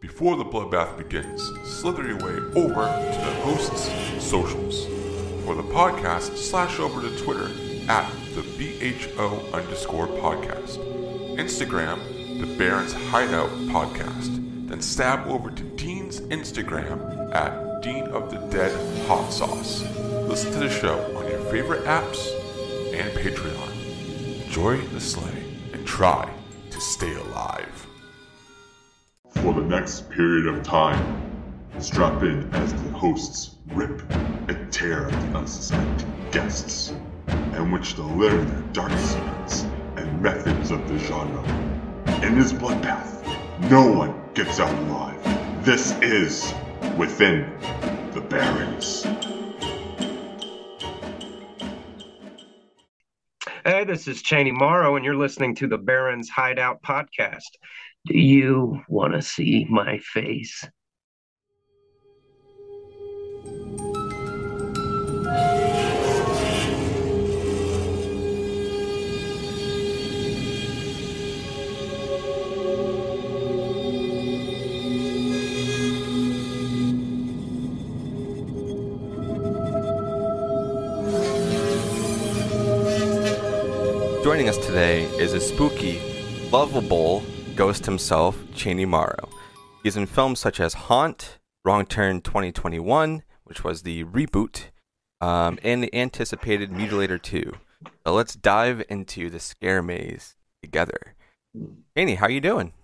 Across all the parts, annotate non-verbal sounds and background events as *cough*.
Before the bloodbath begins, slither your way over to the host's socials. For the podcast, slash over to Twitter at the BHO underscore podcast. Instagram, the Barrens Hideout podcast. Then stab over to Dean's Instagram at Dean of the Dead Hot Sauce. Listen to the show on your favorite apps and Patreon. Enjoy the sleigh and try to stay alive. The next period of time, strap in as the hosts rip and tear at the unsuspecting guests, in which they'll learn their dark secrets and methods of the genre. In this bloodbath, no one gets out alive. This is Within the Barrens. Hey, this is Chaney Morrow, and you're listening to the Barrens Hideout podcast. Do you want to see my face? Joining us today is a spooky, lovable ghost himself, Chaney Morrow. He's in films such as Haunt, Wrong Turn 2021, which was the reboot, um, and the anticipated Mutilator 2. So let's dive into the scare maze together. Chaney, how are you doing?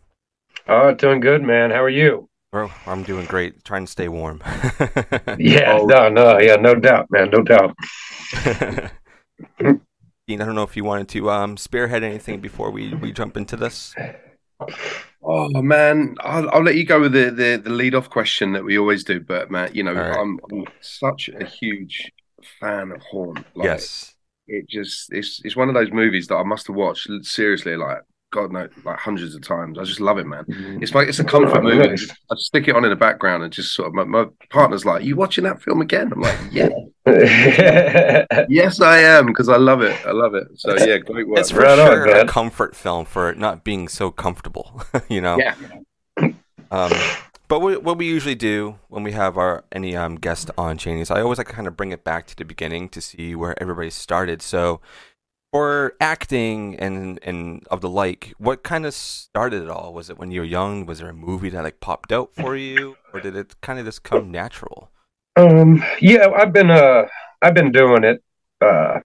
Oh, doing good, man. How are you? Well, I'm doing great. Trying to stay warm. *laughs* Yeah, Oh. no, no, yeah, no doubt, man, no doubt. *laughs* Dean, I don't know if you wanted to um, spearhead anything before we, we jump into this. Oh man, I'll, I'll let you go with the, the the lead off question that we always do. But man, you know, right. I'm, I'm such a huge fan of Haunt. Like, yes. it just it's it's one of those movies that I must have watched seriously, like God knows, like hundreds of times. I just love it, man. It's like it's a comfort Oh, movie. nice. I stick it on in the background and just sort of my, my partner's like, "You watching that film again?" I'm like, "Yeah, *laughs* yes, I am," because I love it. I love it. So yeah, great work. It's for Right on, sure a comfort film for it not being so comfortable, *laughs* you know. Yeah. Um, but what, what we usually do when we have our any um, guest on Chaney's, I always like kind of bring it back to the beginning to see where everybody started. So, for acting and and of the like, what kind of started it all? Was it when you were young? Was there a movie that like popped out for you, or did it kind of just come natural? um, yeah, I've been uh, I've been doing it uh,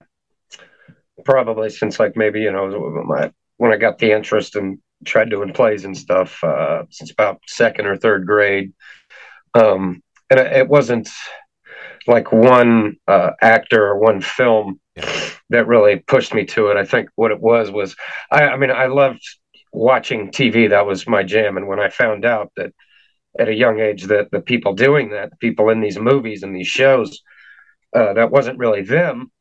probably since like maybe you know my when I got the interest and tried doing plays and stuff uh, since about second or third grade. Um, and it wasn't like one uh, actor or one film. That really pushed me to it. I think what it was was I, I mean I loved watching TV. That was my jam. And when I found out that at a young age that the people doing that, the people in these movies and these shows, uh, that wasn't really them.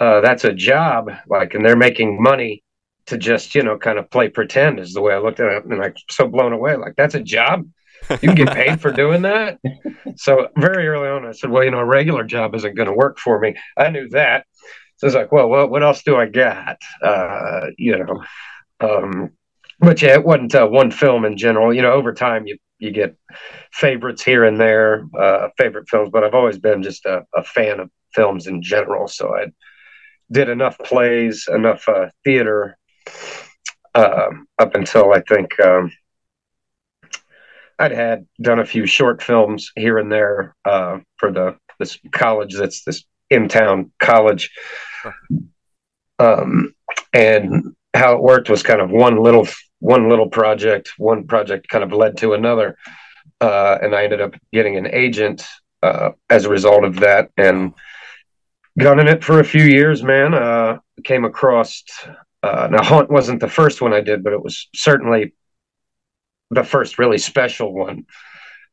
Uh, that's a job, like, and they're making money to just you know kind of play pretend is the way I looked at it, and I'm so blown away. Like that's a job. You can get paid for doing that. So very early on, I said, well, you know, a regular job isn't going to work for me. I knew that. So it's like, well, what, what else do I got? Uh, you know, um, but yeah, it wasn't uh, one film in general. You know, over time, you you get favorites here and there, uh, favorite films. But I've always been just a, a fan of films in general. So I did enough plays, enough uh, theater um up until I think um, I'd had done a few short films here and there uh, for the this college that's this in town college. Um, and how it worked was kind of one little one little project, one project kind of led to another, uh, and I ended up getting an agent uh, as a result of that, and gunning it for a few years. Man, uh, came across uh, now Haunt wasn't the first one I did, but it was certainly the first really special one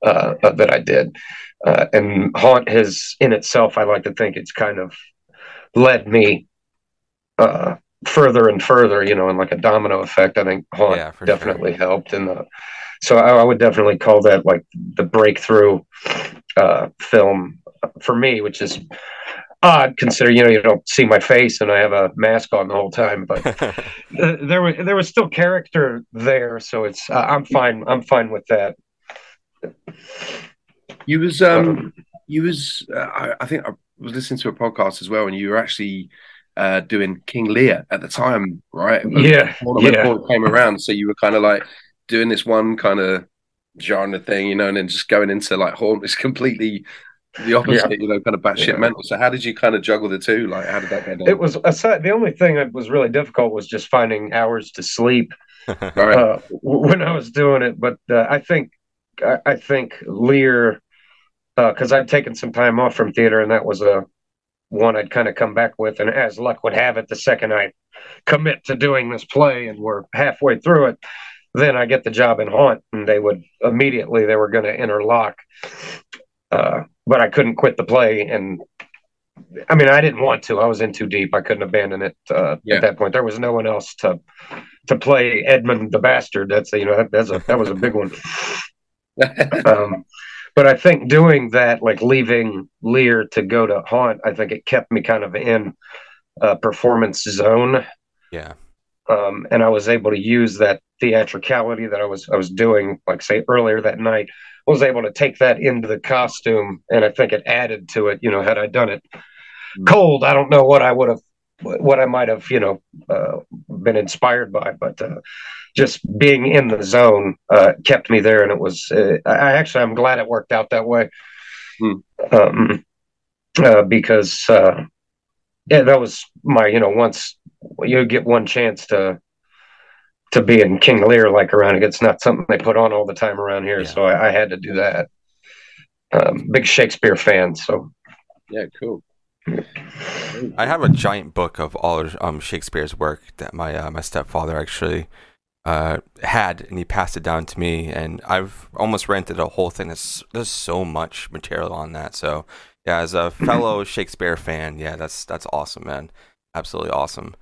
uh, uh, that I did. Uh, and Haunt has, in itself, I like to think it's kind of led me uh, further and further, you know, in like a domino effect. I think Haunt Yeah, definitely helped. And the, so I, I would definitely call that like the breakthrough uh, film for me, which is odd considering, you know, you don't see my face and I have a mask on the whole time, but *laughs* uh, there was there was still character there, so it's uh, I'm fine. I'm fine with that. You was um, you was uh, I, I think I was listening to a podcast as well, and you were actually uh, doing King Lear at the time, right? Yeah, Before yeah. it came around, so you were kind of like doing this one kind of genre thing, you know, and then just going into like Haunt. It's completely the opposite, you know, kind of batshit Yeah. mental. So how did you kind of juggle the two? Like, how did that go down? It was aside. The only thing that was really difficult was just finding hours to sleep All *laughs* right. uh, when I was doing it. But uh, I think I, I think Lear, because I'd taken some time off from theater, and that was a one I'd kind of come back with. And as luck would have it, the second I commit to doing this play, and we're halfway through it, then I get the job in Haunt, and they would immediately they were going to interlock. Uh, but I couldn't quit the play, and I mean I didn't want to. I was in too deep. I couldn't abandon it uh, Yeah. at that point. There was no one else to to play Edmund the Bastard. That's you know that, that's a that was a big one. *laughs* Um, but I think doing that, like leaving Lear to go to Haunt, I think it kept me kind of in a performance zone, Yeah. um, and I was able to use that theatricality that I was I was doing, like say earlier that night. Was able to take that into the costume, and I think it added to it. You know, had I done it cold, I don't know what I would have, what I might have, you know, uh, been inspired by, but uh, just being in the zone uh, kept me there, and it was. Uh, I actually, I'm glad it worked out that way, Hmm. um, uh, because uh, yeah, that was my, you know, once you get one chance to to be in King Lear like around it. It's not something they put on all the time around here, Yeah. so I, I had to do that. Um, big Shakespeare fan, so yeah, cool. I have a giant book of all um Shakespeare's work that my uh, my stepfather actually uh had, and he passed it down to me, and I've almost rented a whole thing. There's there's so much material on that. So yeah, as a fellow *clears throat* Shakespeare fan, yeah, that's that's awesome, man. Absolutely awesome.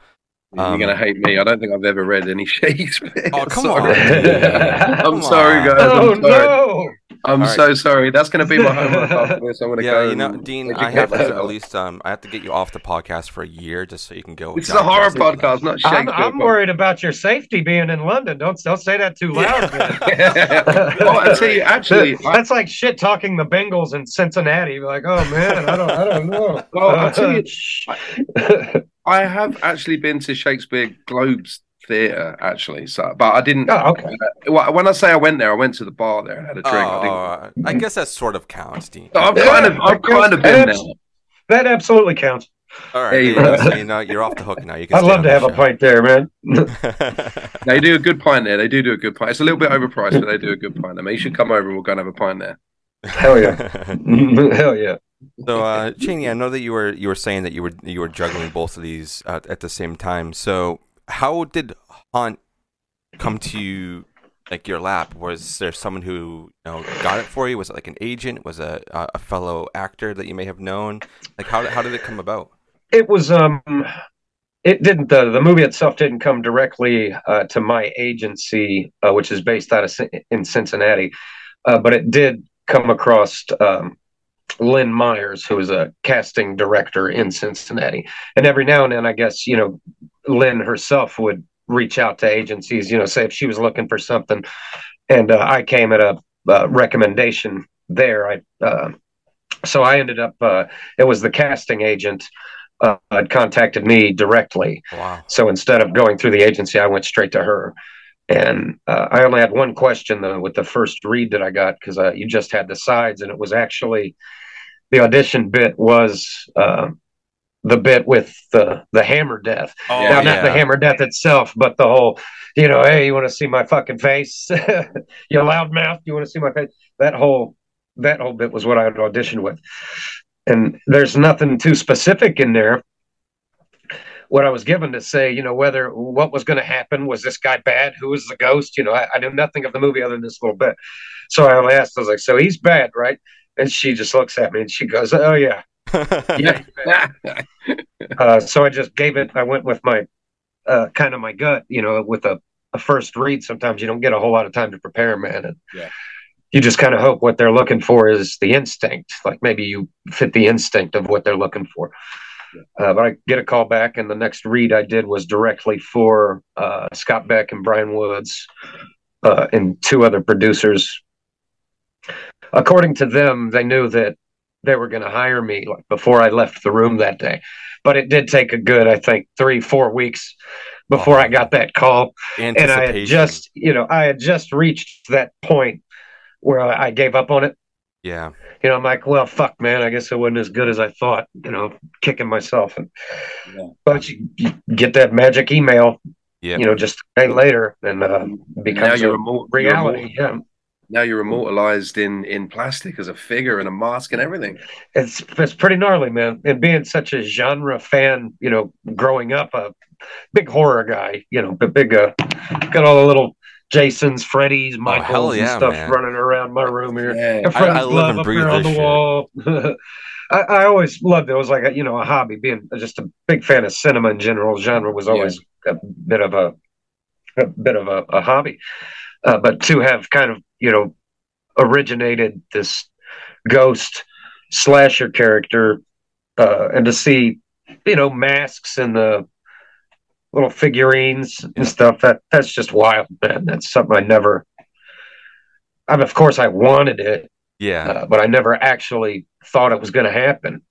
You're Um, gonna hate me. I don't think I've ever read any *laughs* Shakespeare. Oh come Sorry. on! dude. *laughs* I'm Come sorry, on. guys. oh I'm sorry. no! I'm All right. so sorry. That's gonna be my *laughs* homework after this. I'm gonna Yeah, go. you know, Dean, I have to at least um, I have to get you off the podcast for a year just so you can go. This is a horror digest it. podcast, not I'm, Shakespeare. I'm worried about your safety being in London. Don't don't say that too loud. man. well, I tell you, actually, I, that's like shit talking the Bengals in Cincinnati. Like, oh man, I don't, I don't know. Well, I'll tell you- I have actually been to Shakespeare Globes Theatre, actually. So, but I didn't. oh, okay. Uh, well, When I say I went there, I went to the bar there and had a drink. I, didn't, Oh, I guess that sort of counts, Dean. So I've Yeah, kind of, I've that kind of been Abs- there. That absolutely counts. All right, you there you go. go. So, you know, you're off the hook now. You can. I'd love to the have a pint there, man. *laughs* They do a good pint there. They do do a good pint. It's a little bit overpriced, but they do a good pint I mean, you should come over and we'll go and have a pint there. Hell yeah. *laughs* *laughs* Hell yeah. So, uh, *laughs* Chaney, I know that you were you were saying that you were you were juggling both of these at, at the same time. So, how did Haunt come to you, like your lap? Was there someone who you know got it for you? Was it like an agent? Was it a, a fellow actor that you may have known? Like, how how did it come about? It was um it didn't the the movie itself didn't come directly uh, to my agency, uh, which is based out of Cin- in Cincinnati, uh, but it did come across um, Lynn Myers, who is a casting director in Cincinnati, and every now and then, I guess you know, Lynn herself would reach out to agencies, you know, say if she was looking for something, and uh, I came at a uh, recommendation there. I uh, so I ended up uh, it was the casting agent uh, had contacted me directly. Wow. So instead of going through the agency, I went straight to her. And uh, I only had one question though with the first read that I got because uh, you just had the sides, and it was actually the audition bit was uh, the bit with the the hammer death. Oh, now, not the hammer death itself, but the whole, you know, hey, you want to see my fucking face? *laughs* you loudmouth, you want to see my face? That whole that whole bit was what I had auditioned with. And there's nothing too specific in there. What I was given to say, you know, whether what was going to happen was this guy bad? Who was the ghost? You know, I, I knew nothing of the movie other than this little bit. So I only asked, I was like, so he's bad, right? And she just looks at me and she goes, oh yeah, *laughs* yeah. uh, so I just gave it. I went with my uh, kind of my gut, you know, with a, a first read. Sometimes you don't get a whole lot of time to prepare, man. And Yeah. you just kind of hope what they're looking for is the instinct. Like maybe you fit the instinct of what they're looking for. Uh, but I get a call back, and the next read I did was directly for uh, Scott Beck and Bryan Woods uh, and two other producers. According to them, they knew that they were going to hire me like before I left the room that day. But it did take a good, I think, three, four weeks before Oh. I got that call. And I had just, you know, I had just reached that point where I gave up on it. yeah, You know, I'm like, well, fuck, man. I guess it wasn't as good as I thought. You know, kicking myself. And, Yeah. But you, you get that magic email, yeah. you know, just a day later, and uh, now you're a reality. You're Yeah, immor- now you're immortalized in in plastic as a figure and a mask and everything. it's it's pretty gnarly, man. And being such a genre fan, you know, growing up, a big horror guy, you know, but big, uh, got all the little Jasons, Freddy's, Michaels, Oh, hell and stuff man. running around my room here. Yeah. A friend's I live glove and breathe here on the shit. wall. *laughs* I, I always loved it. It was like a, you know a hobby. Being just a big fan of cinema in general, genre was always a bit of a a bit of a, a hobby. Uh, but to have kind of you know originated this ghost slasher character, uh, and to see you know masks and the little figurines and stuff that that's just wild, man. That's something I never. I mean, of course, I wanted it, yeah. uh, but I never actually thought it was going to happen.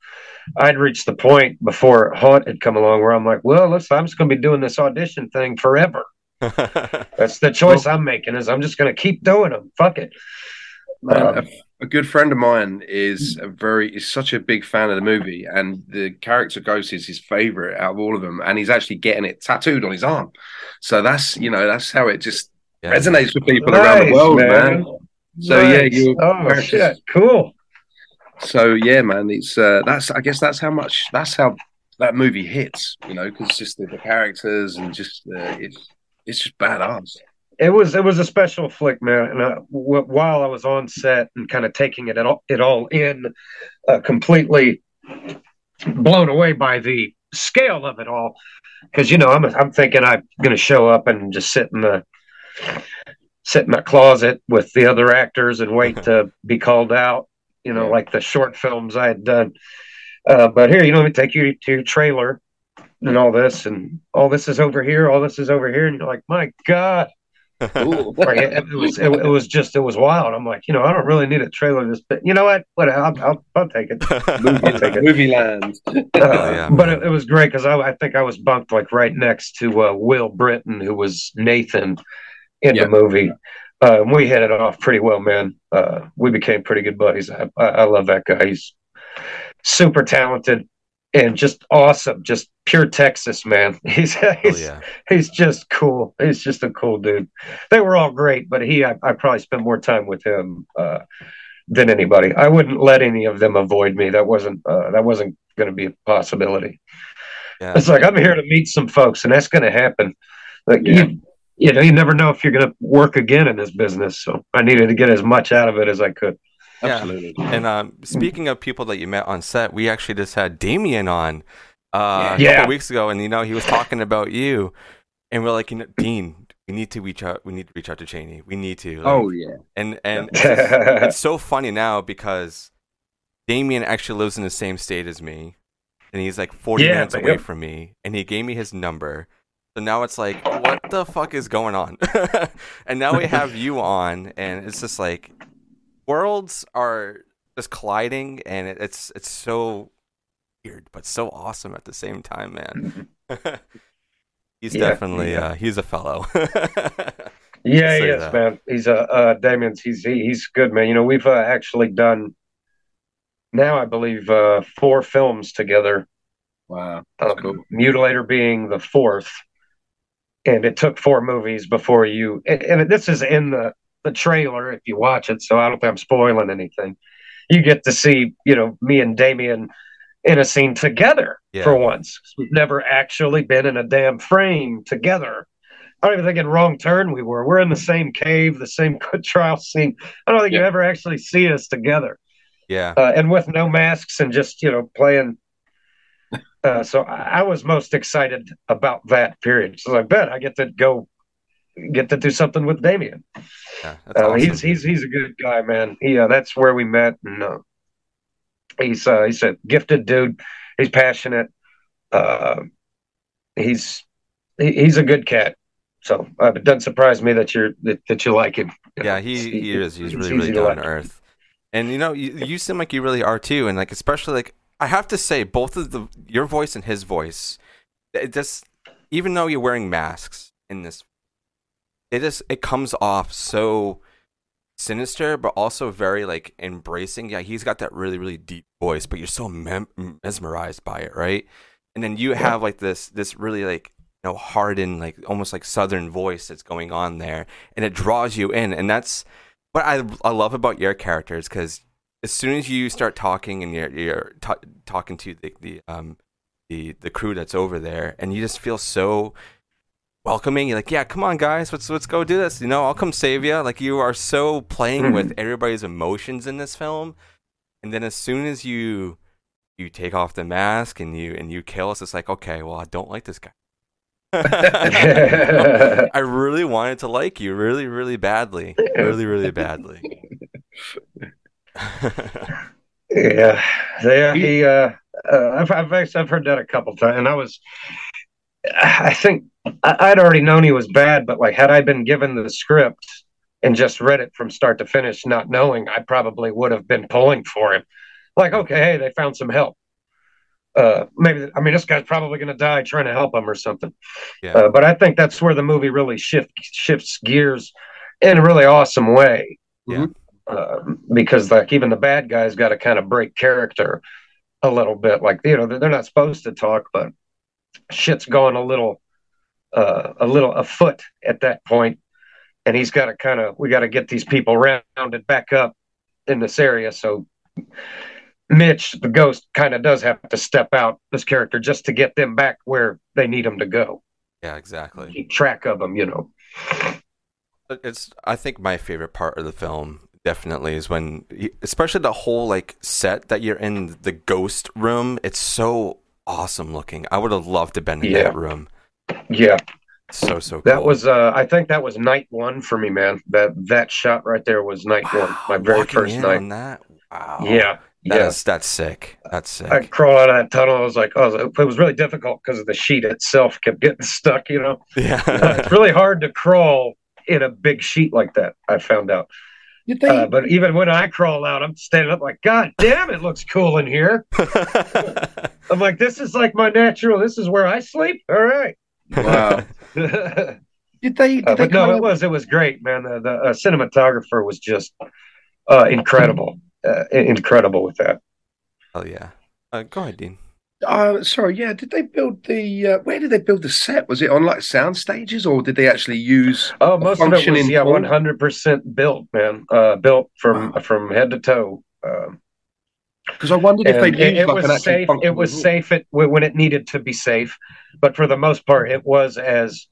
I'd reached the point before Haunt had come along where I'm like, well, listen, I'm just going to be doing this audition thing forever. That's the choice I'm making. Is I'm just going to keep doing them. Fuck it. Um, a, a good friend of mine is a very is such a big fan of the movie, and the character Ghost is his favorite out of all of them, and he's actually getting it tattooed on his arm. So that's you know that's how it just Yeah. resonates with people around the world, man. man. So yeah, Nice. you. Oh shit, cool. So yeah, man, it's uh, that's I guess that's how much that's how that movie hits, you know, because just the, the characters and just uh, it's it's just badass. It was it was a special flick, man. And uh, w- while I was on set and kind of taking it all, it all in, uh, completely blown away by the scale of it all. Because you know, I'm I'm thinking I'm going to show up and just sit in the sit in my closet with the other actors and wait to *laughs* be called out. You know, like the short films I had done. Uh, but here, you know, let me take you to your trailer and all this, and all this is over here, all this is over here, and you're like, my God. Cool. Right, it, it was it, it was just it was wild. I'm like, you know, I don't really need a trailer this, but you know what? What I'll, I'll, I'll take it. movie, take it. movie land. Uh, yeah, but it, it was great because I, I think I was bunked like right next to uh, Will Brittain, who was Nathan in Yeah. the movie. Uh, we hit it off pretty well, man. Uh, we became pretty good buddies. I, I, I love that guy. He's super talented and just awesome. Just pure Texas, man. *laughs* He's Oh he's, yeah. he's just cool. He's just a cool dude. They were all great, but he, I, I probably spent more time with him uh, than anybody. I wouldn't let any of them avoid me. That wasn't uh, that wasn't going to be a possibility. Yeah. It's like I'm here to meet some folks, and that's going to happen. Like Yeah. you, you know, you never know if you're going to work again in this business. So I needed to get as much out of it as I could. Yeah. Absolutely. And um, speaking of people that you met on set, we actually just had Damien on uh, a Yeah. couple weeks ago, and you know he was talking about you, and we're like, you know, Dean, we need to reach out. We need to reach out to Chaney. We need to. like- Oh yeah. and and it's, just- *laughs* it's so funny now because Damien actually lives in the same state as me, and he's like 40 Yeah, minutes away yep. from me, and he gave me his number. So now it's like, what the fuck is going on? *laughs* and now we have you on, and it's just like worlds are just colliding, and it, it's it's so weird, but so awesome at the same time, man. *laughs* *laughs* he's Yeah, definitely yeah. Uh, he's a fellow. *laughs* Yeah, say he is, that. man. He's a uh, uh, Damien's. He's he, he's good, man. You know, we've uh, actually done now, I believe, uh, four films together. Wow. Um, cool. Mutilator being the fourth, and it took four movies before you. And, and this is in the the trailer if you watch it, so I don't think I'm spoiling anything. You get to see, you know, me and Damien in a scene together Yeah. for once. We've never actually been in a damn frame together. I don't even think in Wrong Turn we were. We're in the same cave, the same *laughs* trial scene. I don't think you ever actually see us together yeah, uh, and with no masks and just you know playing. Uh, so I, I was most excited about that period. So I bet I get to go, get to do something with Damien. yeah, that's Uh, awesome. He's he's he's a good guy, man. Yeah, uh, that's where we met, and uh, he's uh, he's a gifted dude. He's passionate. Uh, he's he, he's a good cat. So uh, it doesn't surprise me that you're that, that you like him. You Yeah, he, it's- he is. He's really, really down to earth. And you know, you, you seem like you really are too. And like, especially like, I have to say, both of the your voice and his voice, it just even though you're wearing masks in this, it just it comes off so sinister, but also very like embracing. Yeah, he's got that really really deep voice, but you're so mem- mesmerized by it, right? And then you have like this this really like you know hardened like almost like southern voice that's going on there, and it draws you in, and that's what I I love about your characters because as soon as you start talking and you're you're t- talking to the the um the the crew that's over there, and you just feel so welcoming. You're like, yeah, come on, guys, let's let's go do this. You know, I'll come save you. Like you are so playing with *laughs* everybody's emotions in this film, and then as soon as you you take off the mask and you and you kill us, it's like, okay, well, I don't like this guy. *laughs* I really wanted to like you really, really badly. Really, really badly. yeah, yeah. He, *laughs* uh, uh, I've, I've I've heard that a couple times, and I was, I think I'd already known he was bad, but like, had I been given the script and just read it from start to finish, not knowing, I probably would have been pulling for him. Like, okay, hey, they found some help uh, maybe I mean this guy's probably going to die trying to help him or something. Yeah. Uh, but I think that's where the movie really shift shifts gears in a really awesome way. Yeah. Uh, because like even the bad guys got to kind of break character a little bit. Like you know they're not supposed to talk, but shit's going a little uh, a little afoot at that point, and he's got to kind of we got to get these people rounded back up in this area. So Mitch, the ghost, kind of does have to step out this character just to get them back where they need them to go. Yeah, exactly. Keep track of them, you know. It's I think my favorite part of the film definitely is when, especially the whole like set that you're in the ghost room. It's so awesome looking. I would have loved to been in yeah. that room. Yeah. So so cool. That was uh I think that was night one for me, man. That that shot right there was night wow, one. My very first night. that. Wow. Yeah. That yeah. is, that's sick. That's sick. I crawled out of that tunnel. I was like, oh, it was really difficult because of the sheet itself kept getting *laughs* stuck. You know, yeah, uh, it's really hard to crawl in a big sheet like that. I found out. You Uh, but even when I crawl out, I'm standing up like, God damn, it looks cool in here. *laughs* I'm like, this is like my natural. This is where I sleep. All right. Wow. *laughs* did they? Did uh, they but no, it was it was great, man. The, the uh, cinematographer was just uh, incredible uh, incredible with that. Oh yeah. Uh, go ahead, Dean. Uh, sorry, yeah. Did they build the? Uh, where did they build the set? Was it on like sound stages, or did they actually use? Oh, most of it was yeah, one hundred percent built, man. Uh, built from wow. from head to toe. Because I wondered if they it, it like was safe. It was safe it, when it needed to be safe, but for the most part, it was as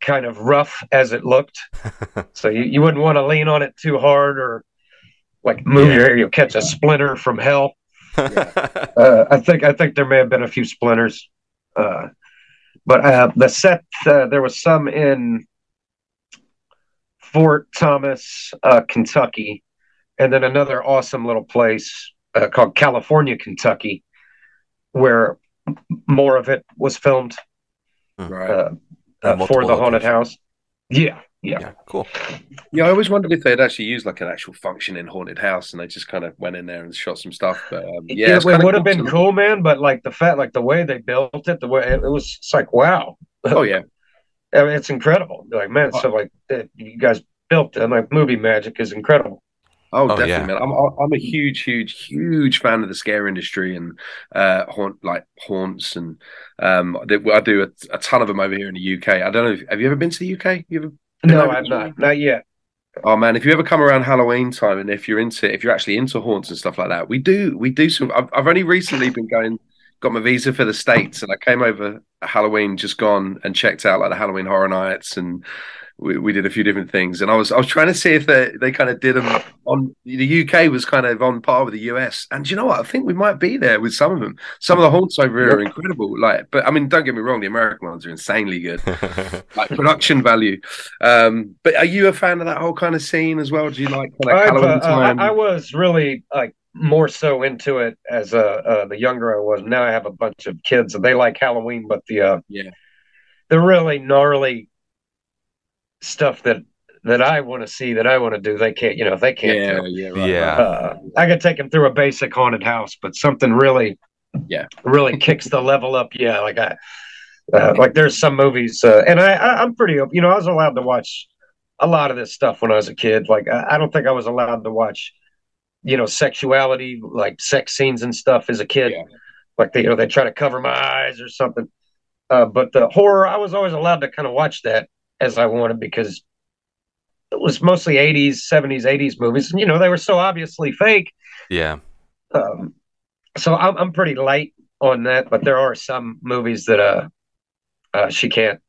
kind of rough as it looked. *laughs* so you, you wouldn't want to lean on it too hard or like move yeah. your hair, you'll catch a splinter from hell. *laughs* uh, I think I think there may have been a few splinters, uh, but uh, the set uh, there was some in Fort Thomas, uh, Kentucky, and then another awesome little place uh, called California, Kentucky, where more of it was filmed right. for the haunted house. Yeah, yeah. yeah. cool. Yeah, I always wondered if they'd actually used like an actual functioning haunted house, and they just kind of went in there and shot some stuff. But um, yeah, it, it would have been cool, man. But like the fact, like the way they built it, the way it, it was, it's like wow. Oh yeah, *laughs* I mean, it's incredible. Like man, so like you guys built it, like movie magic is incredible. Oh, oh, definitely, yeah. man. I'm I'm a huge, huge, huge fan of the scare industry and uh, haunt like haunts and um, I do a, a, ton of them over here in the UK. I don't know. If, have you ever been to the UK? You ever no, I've not. Not yet. Oh man, if you ever come around Halloween time, and if you're into, if you're actually into haunts and stuff like that, we do, we do some. I've, I've only recently been going, got my visa for the states, and I came over Halloween just gone and checked out like the Halloween Horror Nights and we, we did a few different things, and I was I was trying to see if they they kind of did them on the UK was kind of on par with the US, and you know what? I think we might be there with some of them. Some of the haunts over here are incredible. Like, but I mean, don't get me wrong, the American ones are insanely good, *laughs* like production value. Um, but are you a fan of that whole kind of scene as well? Do you like kind of Halloween uh, time? I, I was really like more so into it as uh, uh, the younger I was. Now I have a bunch of kids and they like Halloween, but the uh, yeah, the really gnarly stuff that that I want to see that I want to do, they can't. You know, they can't. Yeah, do. yeah, right, Yeah. right. Uh, I could take them through a basic haunted house, but something really, Yeah. really kicks the level up. Yeah, like I, uh, like there's some movies, uh, and I, I, I'm pretty, you know, I was allowed to watch a lot of this stuff when I was a kid. Like I, I don't think I was allowed to watch, you know, sexuality, like sex scenes and stuff as a kid. Yeah. Like they, you know, they try to cover my eyes or something. Uh, but the horror, I was always allowed to kind of watch that as I wanted because it was mostly 80s, 70s, 80s movies. And, you know, they were so obviously fake. Yeah. Um, so I'm, I'm pretty light on that, but there are some movies that uh, uh, she can't,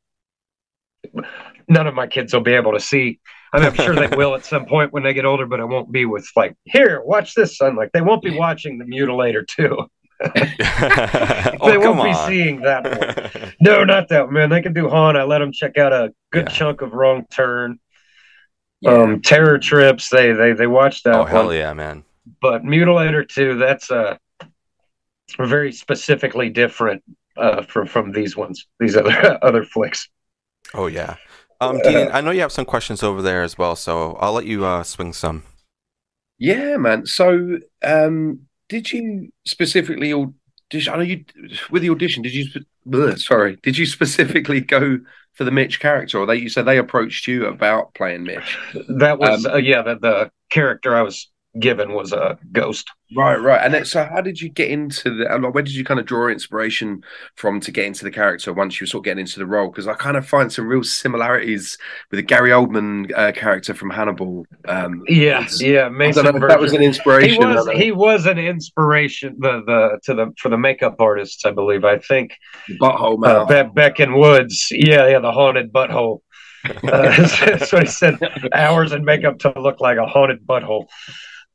none of my kids will be able to see. I mean, I'm sure they will *laughs* at some point when they get older, but it won't be with like, here, watch this, son. Like, they won't be watching The Mutilator too. *laughs* oh, they won't come be seeing that one. *laughs* No, not that man. They can do Han. I let them check out a good Yeah. chunk of Wrong Turn, Yeah. um, Terror Trips. They they they watched that oh one. hell yeah, man. But Mutilator Two, that's uh, very specifically different uh, from from these ones, these other *laughs* other flicks. Oh yeah. Um, Dean, I know you have some questions over there as well, so I'll let you uh, swing some. Yeah, man. So, um, did you specifically audition? I know you with the audition. Did you? bleh, sorry, did you specifically go for the Mitch character, or they? You said they approached you about playing Mitch. That was Um, uh, yeah. The, the character I was given was a ghost. Right, right. And then, so, how did you get into the? and, like, Where did you kind of draw inspiration from to get into the character once you were sort of getting into the role? Because I kind of find some real similarities with the Gary Oldman uh, character from Hannibal. Um, Yeah, yeah. Mason know that was an inspiration. he was I don't know. he was an inspiration the the to the for the makeup artists i believe i think butthole uh, mouth. Be- beck and woods yeah yeah the haunted butthole *laughs* uh, *laughs* that's what he said hours in makeup to look like a haunted butthole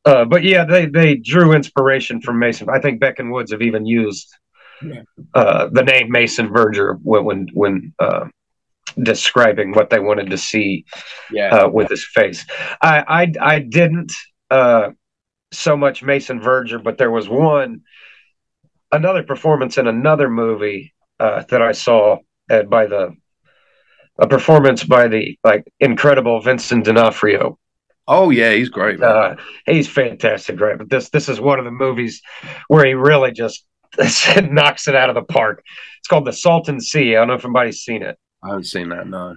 uh, but yeah they they drew inspiration from mason i think beck and woods have even used Yeah. uh, the name mason verger when when when uh, describing what they wanted to see yeah, uh, with his face. I I, I didn't uh, so much Mason Verger, but there was one another performance in another movie uh, that I saw by the a performance by the like incredible Vincent D'Onofrio. Oh yeah, he's great. Uh, he's fantastic, right? But this this is one of the movies where he really just *laughs* knocks it out of the park. It's called The Salton Sea. I don't know if anybody's seen it I haven't seen that. No.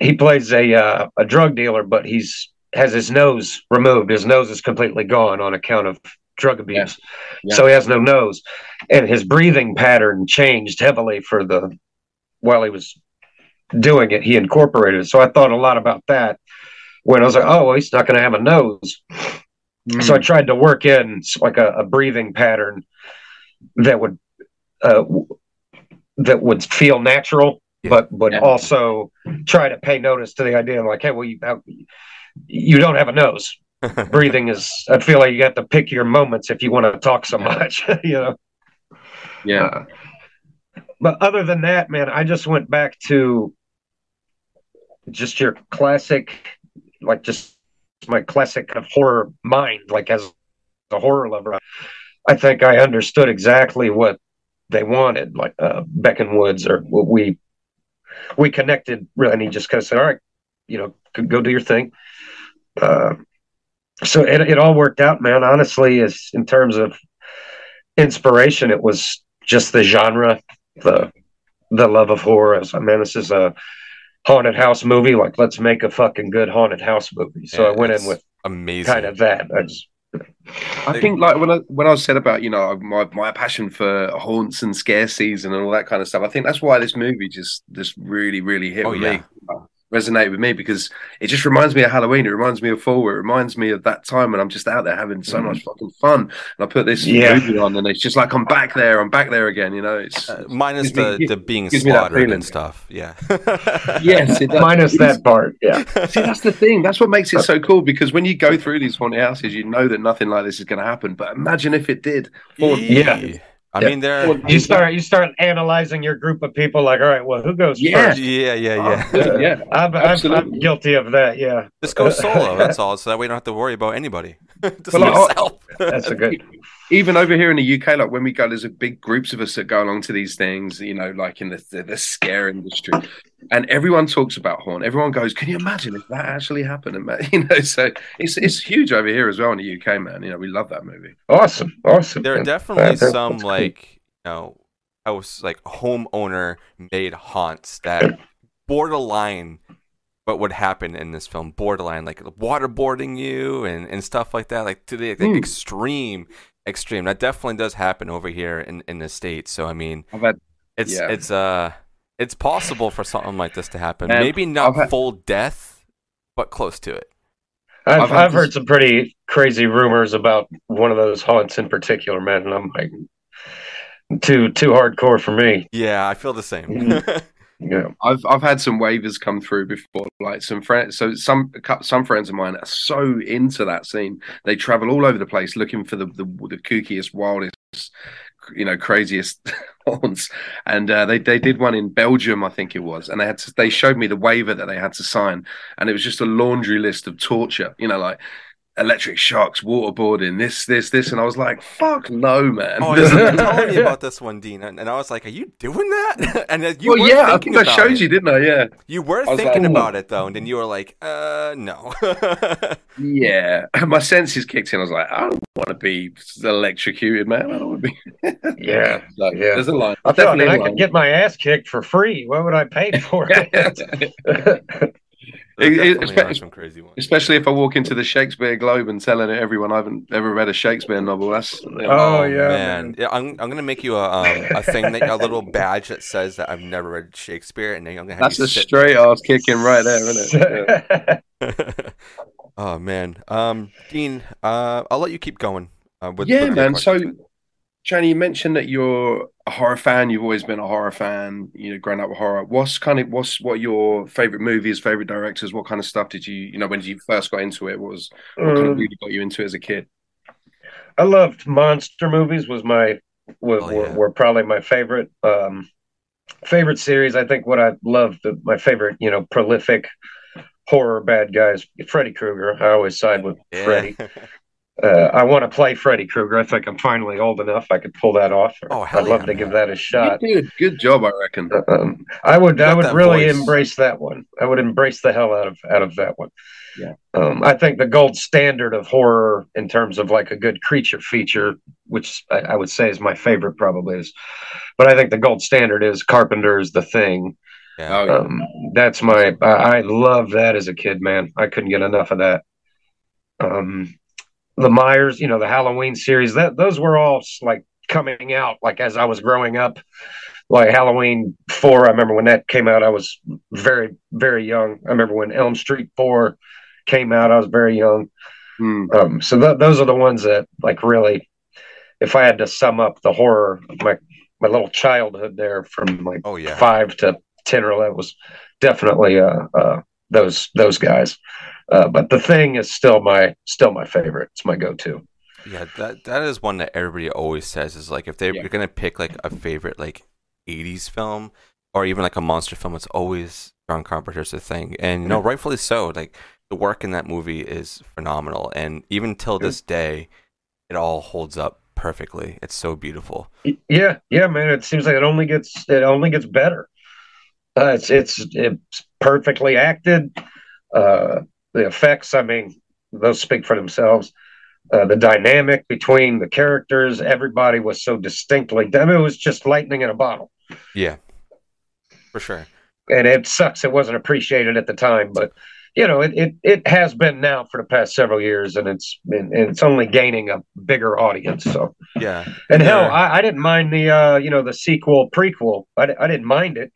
he plays a uh, a drug dealer, but he's has his nose removed. His nose is completely gone on account of drug abuse. Yeah. So he has no nose, and his breathing pattern changed heavily for the while he was doing it. He incorporated it. So I thought a lot about that when I was like, oh, well, he's not going to have a nose. So I Hmm. tried to work in like a, a breathing pattern that would uh, that would feel natural, Yeah. but would Yeah. also try to pay notice to the idea of like, hey, well, you you don't have a nose. *laughs* Breathing is. I feel like you have to pick your moments if you want to talk so much, *laughs* you know. yeah. Uh, but other than that, man, I just went back to just your classic, like just my classic kind of horror mind, like as a horror lover. I think I understood exactly what they wanted, like uh, Beck and Woods, or we we connected. Really, and he just kind of said, "All right, you know, go- go do your thing." Uh, so it it all worked out, man. Honestly, is in terms of inspiration, it was just the genre, the the love of horror. I was man, this is a haunted house movie. Like, let's make a fucking good haunted house movie. So I went in with amazing. kind of that. I just, I think like when I when I said about you know my my passion for haunts and scare season and all that kind of stuff, I think that's why this movie just just really really hit Oh, with yeah. me, resonate with me because it just reminds me of Halloween. It reminds me of fall. It reminds me of that time when I'm just out there having so much fucking fun. And I put this Yeah. movie on, and it's just like I'm back there. I'm back there again. You know, it's Uh, minus gives me- the, the being gives me slaughtered and stuff. Yeah. *laughs* yes, it does. minus that part. Yeah. See, that's the thing. That's what makes it so cool because when you go through these haunted houses, you know that nothing like this is going to happen. But imagine if it did. For- Yeah. I Yeah. mean, there. You start you start analyzing your group of people. Like, all right, well, who goes Yeah. first? Yeah, yeah, Oh, yeah. yeah. *laughs* I'm, I'm, I'm guilty of that. Yeah. Just go solo. That's *laughs* all. So that we don't have to worry about anybody. *laughs* Just Well, like, yourself. That's a good. Even over here in the UK, like when we go, there's a big groups of us that go along to these things, you know, like in the the, the scare industry, and everyone talks about Haunt. Everyone goes, "Can you imagine if that actually happened?" And man, *laughs* you know, so it's it's huge over here as well in the UK, man. You know, we love that movie. Awesome, awesome. there are definitely That- that- some that's cool. like you know house like homeowner made haunts that borderline what would happen in this film borderline like waterboarding you and, and stuff like that like to the like, Hmm. extreme extreme that definitely does happen over here in, in the states so i mean I've it's Yeah. it's uh it's possible for something like this to happen And maybe not I've had- full death but close to it I've, I've I've heard this- some pretty crazy rumors about one of those haunts in particular, man. And I'm like, too too hardcore for me. yeah i feel the same Mhm. *laughs* Yeah. I've I've had some waivers come through before, like some friends. So some some friends of mine are so into that scene. They travel all over the place looking for the the, the kookiest, wildest, you know, craziest *laughs* haunts. And uh, they they did one in Belgium, I think it was, and they had to, they showed me the waiver that they had to sign, and it was just a laundry list of torture. You know, like. Electric shocks, waterboarding, this, this, this, and I was like, "Fuck no, man!" Oh, This you is- telling me *laughs* about this one, Dean, and and I was like, "Are you doing that?" *laughs* and you well, were yeah, I thinking think I about showed it. you, didn't I? Yeah, You were thinking like, about it though, and then you were like, "Uh, no." *laughs* Yeah, my senses kicked in. I was like, I don't want to be electrocuted, man. I don't want to be. Yeah. Like, Yeah. There's a line. I thought Definitely I a could line. get my ass kicked for free. What would I pay for it? There It- it- definitely are espe- some crazy ones. Especially if I walk into the Shakespeare Globe and telling everyone I haven't ever read a Shakespeare novel. That's you know, Oh, yeah, man. man. Yeah, I'm I'm gonna make you a um a thing that a little badge that says that I've never read Shakespeare, and then I'm gonna have that's you a straight ass kicking right there, isn't it? *laughs* Yeah. *laughs* oh man, um, Dean, uh, I'll let you keep going. Uh, with, yeah, with your man. So, questions. Johnny, you mentioned that you're a horror fan. You've always been a horror fan. You know, growing up with horror. What's kind of what's what your favorite movies, favorite directors? What kind of stuff did you you know when you first got into it? What was what kind of Um, really got you into it as a kid? I loved monster movies. Was my were, Oh, were, yeah. were probably my favorite um, favorite series. I think what I loved the, my favorite you know prolific horror bad guys. Freddy Krueger. I always side with Yeah. Freddy. *laughs* Uh, I want to play Freddy Krueger. I think I'm finally old enough. I could pull that off. Oh, hell I'd love yeah, to man. give that a shot. You did a good job, I reckon. Um, I would, I would really voice. embrace that one. I would embrace the hell out of out of that one. Yeah. Um, I think the gold standard of horror in terms of like a good creature feature, which I, I would say is my favorite, probably is. But I think the gold standard is Carpenter's The Thing. yeah. Oh, yeah. Um, that's my. I, I love that as a kid, man. I couldn't get enough of that. Um, the Myers, you know, the Halloween series. That those were all like coming out like as I was growing up. Like Halloween four, I remember when that came out. I was very, very young. I remember when Elm Street four came out. I was very young. Hmm. Um, so th- those are the ones that like really, if I had to sum up the horror, my my little childhood there from like Oh yeah. five to ten or eleven was definitely uh, uh, those those guys. Uh, but the thing is still my still my favorite. It's my go-to. Yeah, that that is one that everybody always says is like if they're Yeah. gonna pick like a favorite like '80s film or even like a monster film, it's always John Carpenter's The Thing, and you know rightfully so. Like the work in that movie is phenomenal, and even till this day, it all holds up perfectly. It's so beautiful. Yeah, yeah, man. It seems like it only gets it only gets better. Uh, it's it's it's perfectly acted. Uh, the effects, I mean, those speak for themselves. Uh, the dynamic between the characters, everybody was so distinctly. I mean, it was just lightning in a bottle. Yeah, for sure. and it sucks it wasn't appreciated at the time but you know it, it it has been now for the past several years and it's and, and it's only gaining a bigger audience so Yeah, and hell I, I didn't mind the uh you know the sequel prequel i, I didn't mind it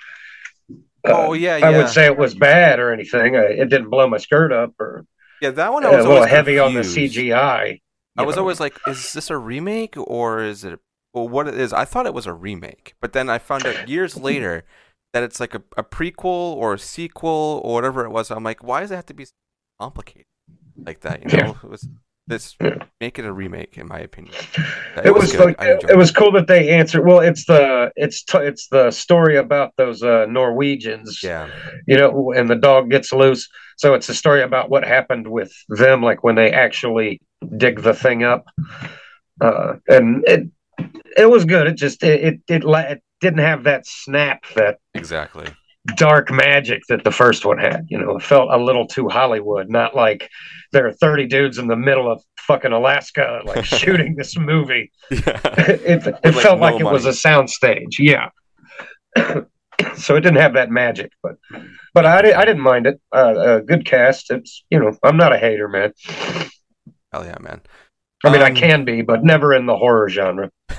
Oh, yeah, i would say it was bad or anything I, it didn't blow my skirt up or yeah. That one uh, I a was little always heavy on the cgi I was know. always like, is this a remake or is it? Well, what it is, I thought it was a remake, but then I found out years *laughs* later that it's like a, a prequel or a sequel or whatever it was. I'm like, why does it have to be so complicated like that? You Yeah. know, it was this Yeah. make it a remake, in my opinion. it, was, good. like I enjoyed it was cool that they answered well it's the it's t- it's the story about those uh norwegians Yeah, you know, and the dog gets loose. So it's a story about what happened with them, like when they actually dig the thing up, uh, and it it was good. It just it it, it, it didn't have that snap that Exactly. Dark magic that the first one had. You know, it felt a little too Hollywood, not like there are 30 dudes in the middle of fucking Alaska like *laughs* shooting this movie. Yeah. *laughs* It, it like, felt like no it was a soundstage. Yeah. *coughs* so it didn't have that magic, but but I, I didn't mind it. Uh, uh, good cast. It's you know I'm not a hater, man. Hell yeah, man. I mean I Um, can be, but never in the horror genre. *laughs*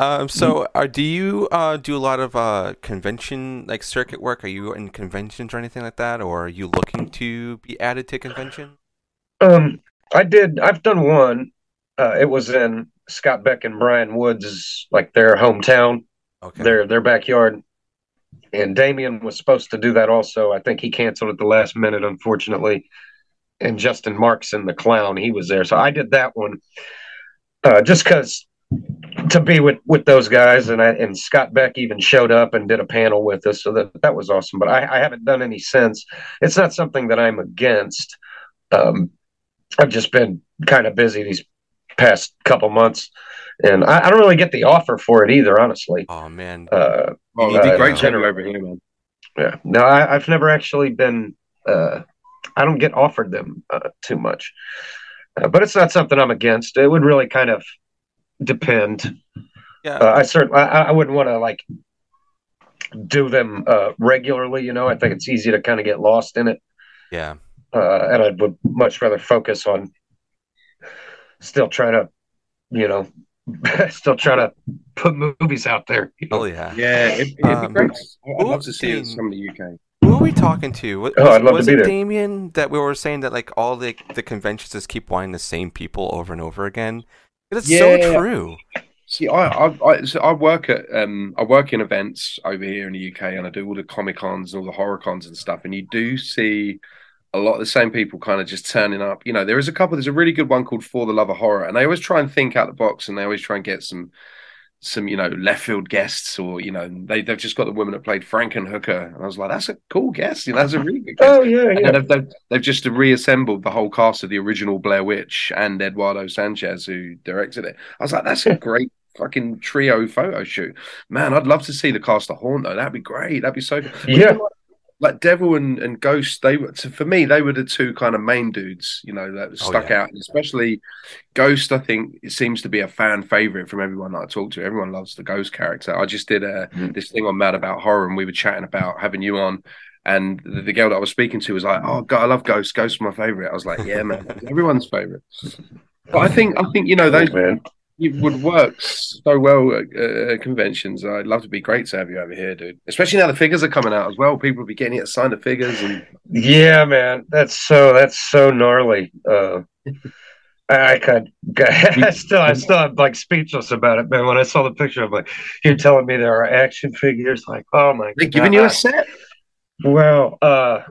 um, so, uh, do you uh, do a lot of uh, convention like circuit work? Are you in conventions or anything like that, or are you looking to be added to convention? Um, I did. I've done one. Uh, it was in Scott Beck and Bryan Woods, like their hometown. Okay. their their backyard. And Damian was supposed to do that also. I think he canceled at the last minute, unfortunately. And Justin Marks Marxen, the clown, he was there. So I did that one uh, just because to be with with those guys. And I, and Scott Beck even showed up and did a panel with us, so that that was awesome. But I, I haven't done any since. It's not something that I'm against. Um, I've just been kind of busy these past couple months, and I, I don't really get the offer for it either, honestly. Oh man. Uh, Oh, it'd be Uh, great general- over here, man. yeah. No, I, I've never actually been. Uh, I don't get offered them uh, too much, uh, but it's not something I'm against. It would really kind of depend. yeah. Uh, I certainly, I, I wouldn't want to like do them uh, regularly. You know, I think it's easy to kind of get lost in it, yeah. uh, and I would much rather focus on still trying to, you know, *laughs* still trying to put movies out there. you know? Hell yeah. Yeah, it, it'd Um, be great. I'd love to see who- it some in the UK. Who are we talking to? Wa- Oh, was, I'd love to was be it there. Damian that we were saying that like all the the conventions just keep wanting the same people over and over again? It's so true. See, I I I, so I work at um I work in events over here in the UK, and I do all the comic cons and all the horror cons and stuff. And you do see a lot of the same people kind of just turning up. You know, there is a couple. There's a really good one called For the Love of Horror, and they always try and think out the box, and they always try and get some some you know left field guests, or you know they they've just got the woman that played Frankenhooker, and I was like, that's a cool guest. You know, that's a really good *laughs* oh, guest. Oh yeah, And yeah. they've, they've, they've just reassembled the whole cast of the original Blair Witch and Eduardo Sanchez, who directed it. I was like, that's a great fucking trio photo shoot. Man, I'd love to see the cast of Haunt, though. That'd be great. That'd be so. Yeah. Like Devil and, and Ghost, they were to, for me, they were the two kind of main dudes, you know, that stuck yeah. out. And especially Ghost, I think it seems to be a fan favorite from everyone that I talk to. Everyone loves the Ghost character. I just did a, Mm. this thing on Mad About Horror, and we were chatting about having you on. And the, the girl that I was speaking to was like, "Oh God, I love Ghost. Ghost is my favorite." I was like, "Yeah, man, everyone's favorite." But I *laughs* think I think you know those man. It would work so well at uh, conventions. I'd love to be great to have you over here, dude. Especially now the figures are coming out as well. People will be getting it signed the figures and Yeah, man, that's so that's so gnarly. Uh, I could, *laughs* I still, I still am like speechless about it, man. When I saw the picture, I'm like, you're telling me there are action figures? Like, oh my they're god! giving you a set. Well, uh,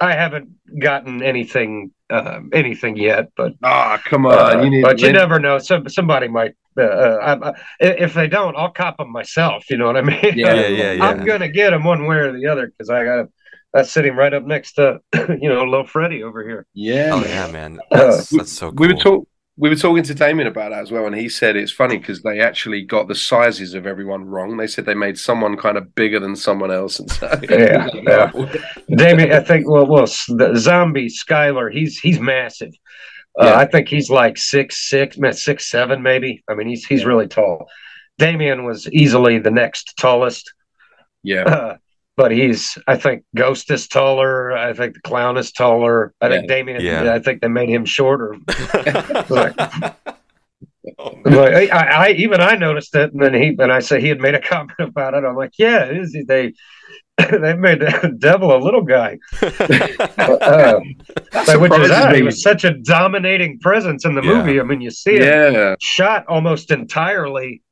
I haven't gotten anything, um, anything yet, but Ah, come on, uh, you need. but you never know. Some somebody might. Uh, uh, I, I, if they don't, I'll cop them myself. You know what I mean? Yeah, Yeah, yeah, *laughs* yeah. I'm gonna get them one way or the other because I got that's sitting right up next to *coughs* you know little Freddy over here. Yeah, Oh man. yeah, man. Uh, That's, that's so cool. we were talk. We were talking to Damian about that as well, and he said it's funny because they actually got the sizes of everyone wrong. They said they made someone kind of bigger than someone else, and so Yeah, yeah. Damian, I think. Well, well, the zombie Skyler, he's he's massive. Uh, Yeah. I think he's like six six, six seven maybe. I mean, he's he's really tall. Damian was easily the next tallest, yeah. uh, *clears throat* but he's. I think Ghost is taller. I think the clown is taller. I think Damian. Yeah. I think they made him shorter. *laughs* Oh, Like, I, I even I noticed it, and then he and I said he had made a *laughs* comment about it. I'm like, yeah, it is. They *laughs* they made the devil a little guy. Uh, That which is odd. He me. was such a dominating presence in the Yeah. movie. I mean, you see him Yeah, shot almost entirely,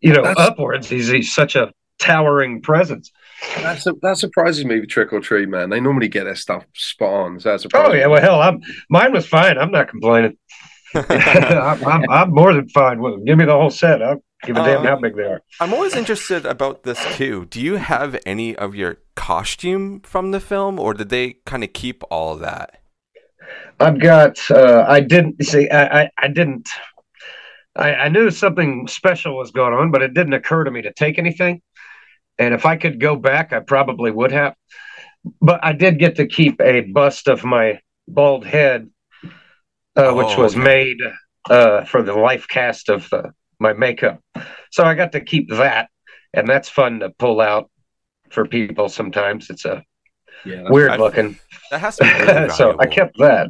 you know, That's- upwards. He's he's such a towering presence. That's that surprises me. with Trick or Treat, man. They normally get their stuff spot on. So that Oh yeah, well hell, I'm mine was fine. I'm not complaining. *laughs* I'm, I'm, I'm more than fine with them. Give me the whole set. I'll give a damn Um, how big they are. I'm always interested about this too. Do you have any of your costume from the film, or did they kind of keep all of that? I've got. Uh, I didn't see. I. I, I didn't. I, I knew something special was going on, but it didn't occur to me to take anything. And if I could go back, I probably would have. But I did get to keep a bust of my bald head, uh, which Oh, was okay. made uh, for the life cast of the, my makeup. So I got to keep that, and that's fun to pull out for people. Sometimes it's a Yeah, weird I've- looking. That has to be really *laughs* so I kept that.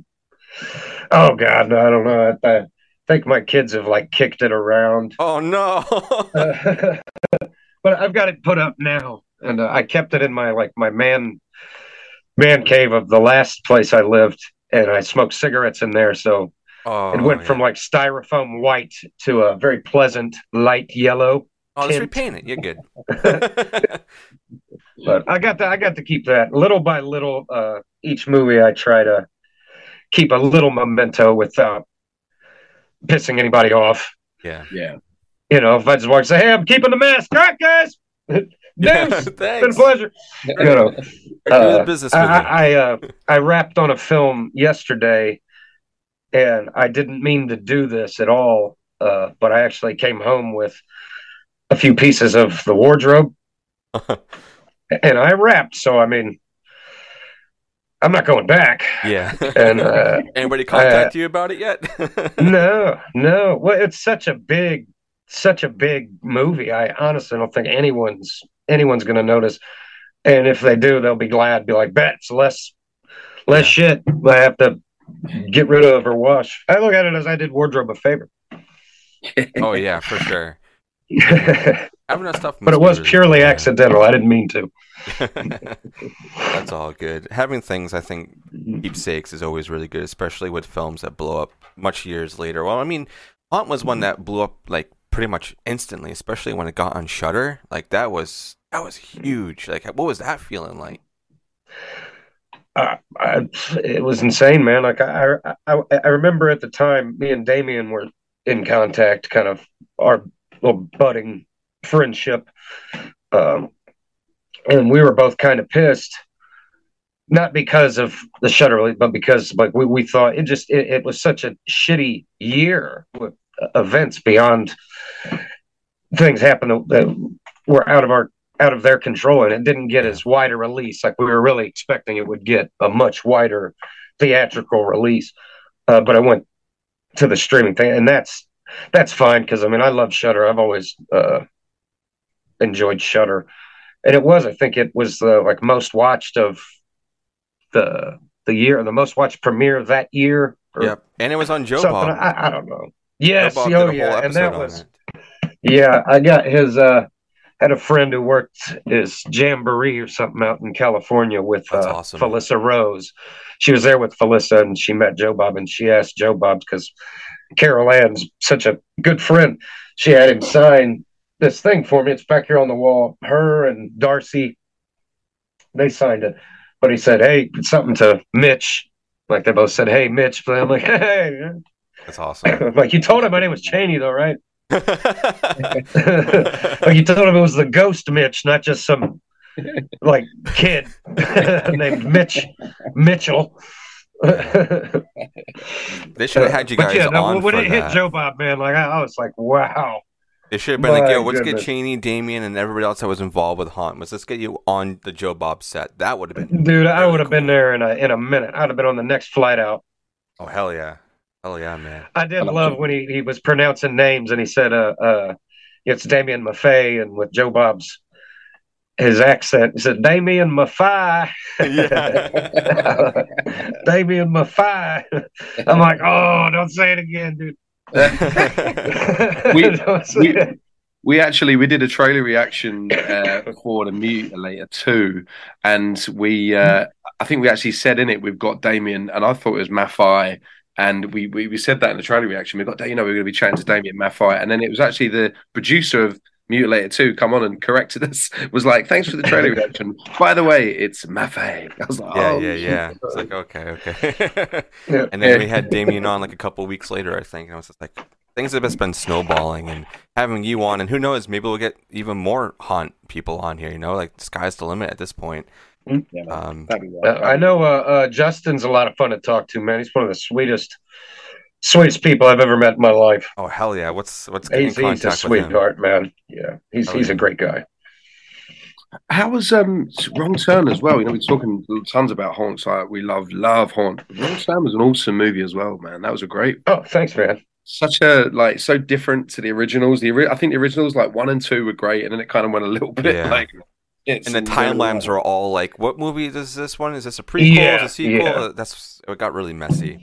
Oh God, no, I don't know. I, I think my kids have like kicked it around, Oh no! *laughs* *laughs* but I've got it put up now, and uh, I kept it in my like my man man cave of the last place I lived, and I smoked cigarettes in there, so oh, it went yeah. from like styrofoam white to a very pleasant light yellow. Oh, let's repaint it. You're good. *laughs* *laughs* But I got to I got to keep that little by little. Uh, each movie I try to keep a little memento without pissing anybody off. yeah. yeah. You know, if I just walk and say, "Hey, I'm keeping the mask," all right, guys. *laughs* Yeah, it's been a pleasure. You know, uh, business I. I, I, uh, I wrapped on a film yesterday, and I didn't mean to do this at all. Uh, but I actually came home with a few pieces of the wardrobe, and I wrapped. So I mean, I'm not going back. yeah. And uh, *laughs* Anybody contact you about it yet? *laughs* no, no. Well, it's such a big, such a big movie. I honestly don't think anyone's anyone's going to notice. And if they do, they'll be glad. Be like, "Bet it's less, less shit. I have to get rid of or wash." I look at it as I did wardrobe a favor, *laughs* oh yeah, for sure. but Having that stuff. but it was purely cool, man. accidental. I didn't mean to. *laughs* That's all good. Having things, I think, keepsakes is always really good, especially with films that blow up much years later. Well, I mean, Haunt was one that blew up like pretty much instantly, especially when it got on Shudder. Like that was that was huge. Like, what was that feeling like? uh, I, it was insane, man. Like I, I, I remember at the time, me and Damian were in contact, kind of our little budding friendship, um, and we were both kind of pissed, not because of the Shudder but because like we, we thought it just it, it was such a shitty year with events beyond things happened that were out of our out of their control and it didn't get as wide a release like we were really expecting it would get a much wider theatrical release. Uh, but i went to the streaming thing and that's that's fine because i mean i love Shudder i've always uh, enjoyed Shudder and it was i think it was the like most watched of the the year or the most watched premiere of that year or Yep, and it was on Joe I, I don't know yes oh yeah and that was it. yeah, I got his uh had a friend who worked his jamboree or something out in California with uh, awesome. Felissa Rose. She was there with Felissa and she met Joe Bob and she asked Joe Bob because Carol Ann's such a good friend. She had him sign this thing for me. It's back here on the wall. Her and Darcy, they signed it. But he said, Hey, it's something to Mitch. Like they both said, Hey, Mitch. But I'm like, *laughs* Hey. That's awesome. *laughs* Like, you told him my name was Chaney, though, right? *laughs* *laughs* like you told him it was the ghost Mitch, not just some like kid named Mitch Mitchell. they should have had you But guys yeah, no, when it hit. Joe Bob, man, like I, I was like, wow. They should have been like, My "Yo, let's get. Chaney, Damian, and everybody else that was involved with Haunt. Let's let's get you on the Joe Bob set. That would have been Dude, I would have been there in a in a minute. I'd have been on the next flight out. oh hell yeah, hell yeah, man. I did I love love Joe. when he, he was pronouncing names and he said, uh, uh, it's Damian Maffei, and with Joe Bob's his accent, he said, Damian Maffei. Yeah. *laughs* Damian Maffei. I'm like, oh, don't say it again, dude. *laughs* We- we- We actually we did a trailer reaction uh, for the Mutilator two, and we uh, I think we actually said in it we've got Damian, and I thought it was Maffei, and we, we we said that in the trailer reaction. We got you know we are going to be chatting to Damian Maffei, and then it was actually the producer of Mutilator two come on and corrected us. *laughs* Was like, thanks for the trailer reaction. By the way, it's Maffei. I was like, yeah, oh, yeah, yeah. It's like okay, okay. *laughs* Yeah. and then we had *laughs* Damian on like a couple weeks later, I think. And I was just like, things have just been snowballing, and having you on, and who knows, maybe we'll get even more haunt people on here. You know, like the sky's the limit at this point. Yeah, man. Um, That'd Uh. I know uh, uh, Justin's a lot of fun to talk to, man. He's one of the sweetest, sweetest people I've ever met in my life. oh hell yeah! What's what's He's, in he's a contact with him? sweetheart, man. Yeah, he's Oh, he's yeah. a great guy. How was um Wrong Turn as well? You know, we're talking tons about Haunt. Like we love love Haunt. Wrong Turn was an awesome movie as well, man. That was a great, Oh, thanks, man. such a like so different to the originals. The I think the originals like one and two were great, and then it kind of went a little bit Yeah. like. It's And the and timelines are all like, what movie is this one? Is this a prequel? Yeah, is a sequel? yeah. Uh, That's it got really messy.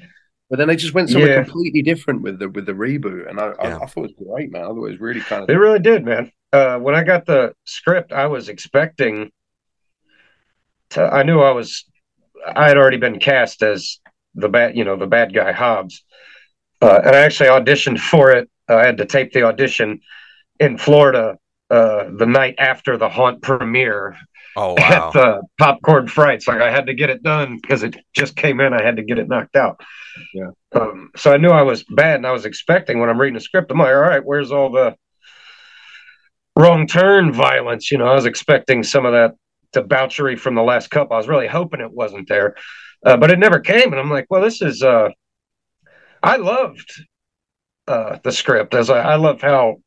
But then they just went somewhere Yeah. completely different with the with the reboot, and I, Yeah. I, I thought it was great, man. I thought it was really kind They of really did, man. Uh, when I got the script, I was expecting. To, I knew I was. I had already been cast as the bad, you know, the bad guy Hobbs, uh, and I actually auditioned for it. I had to tape the audition in Florida uh, the night after the Haunt premiere Oh *laughs* wow! at the Popcorn Frights. Like I had to get it done because it just came in. I had to get it knocked out. Yeah. Um, so I knew I was bad, and I was expecting when I'm reading the script, I'm like, all right, where's all the wrong turn violence? You know, I was expecting some of that debauchery from the last cup. I was really hoping it wasn't there, uh, but it never came. And I'm like, well, this is. Uh, I loved uh, the script as I, I love how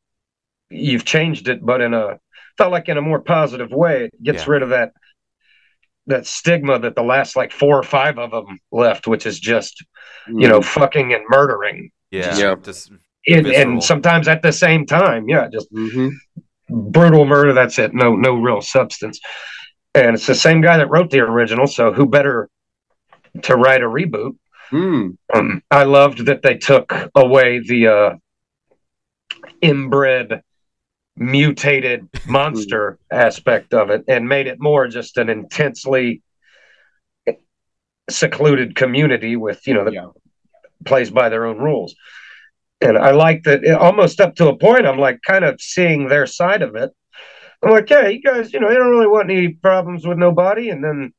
you've changed it, but in a felt like in a more positive way. It gets Yeah. rid of that that stigma that the last like four or five of them left, which is just you know fucking and murdering, yeah, Yeah. just and, and sometimes at the same time, yeah, just mm-hmm. brutal murder. That's it. No, no real substance. And it's the same guy that wrote the original, so who better to write a reboot? Mm. Um, I loved that they took away the uh, inbred, mutated *laughs* monster aspect of it and made it more just an intensely secluded community with you know that Yeah. plays by their own rules. And I like that almost up to a point. I'm like kind of seeing their side of it. I'm like, yeah, you guys, you know, they don't really want any problems with nobody, and then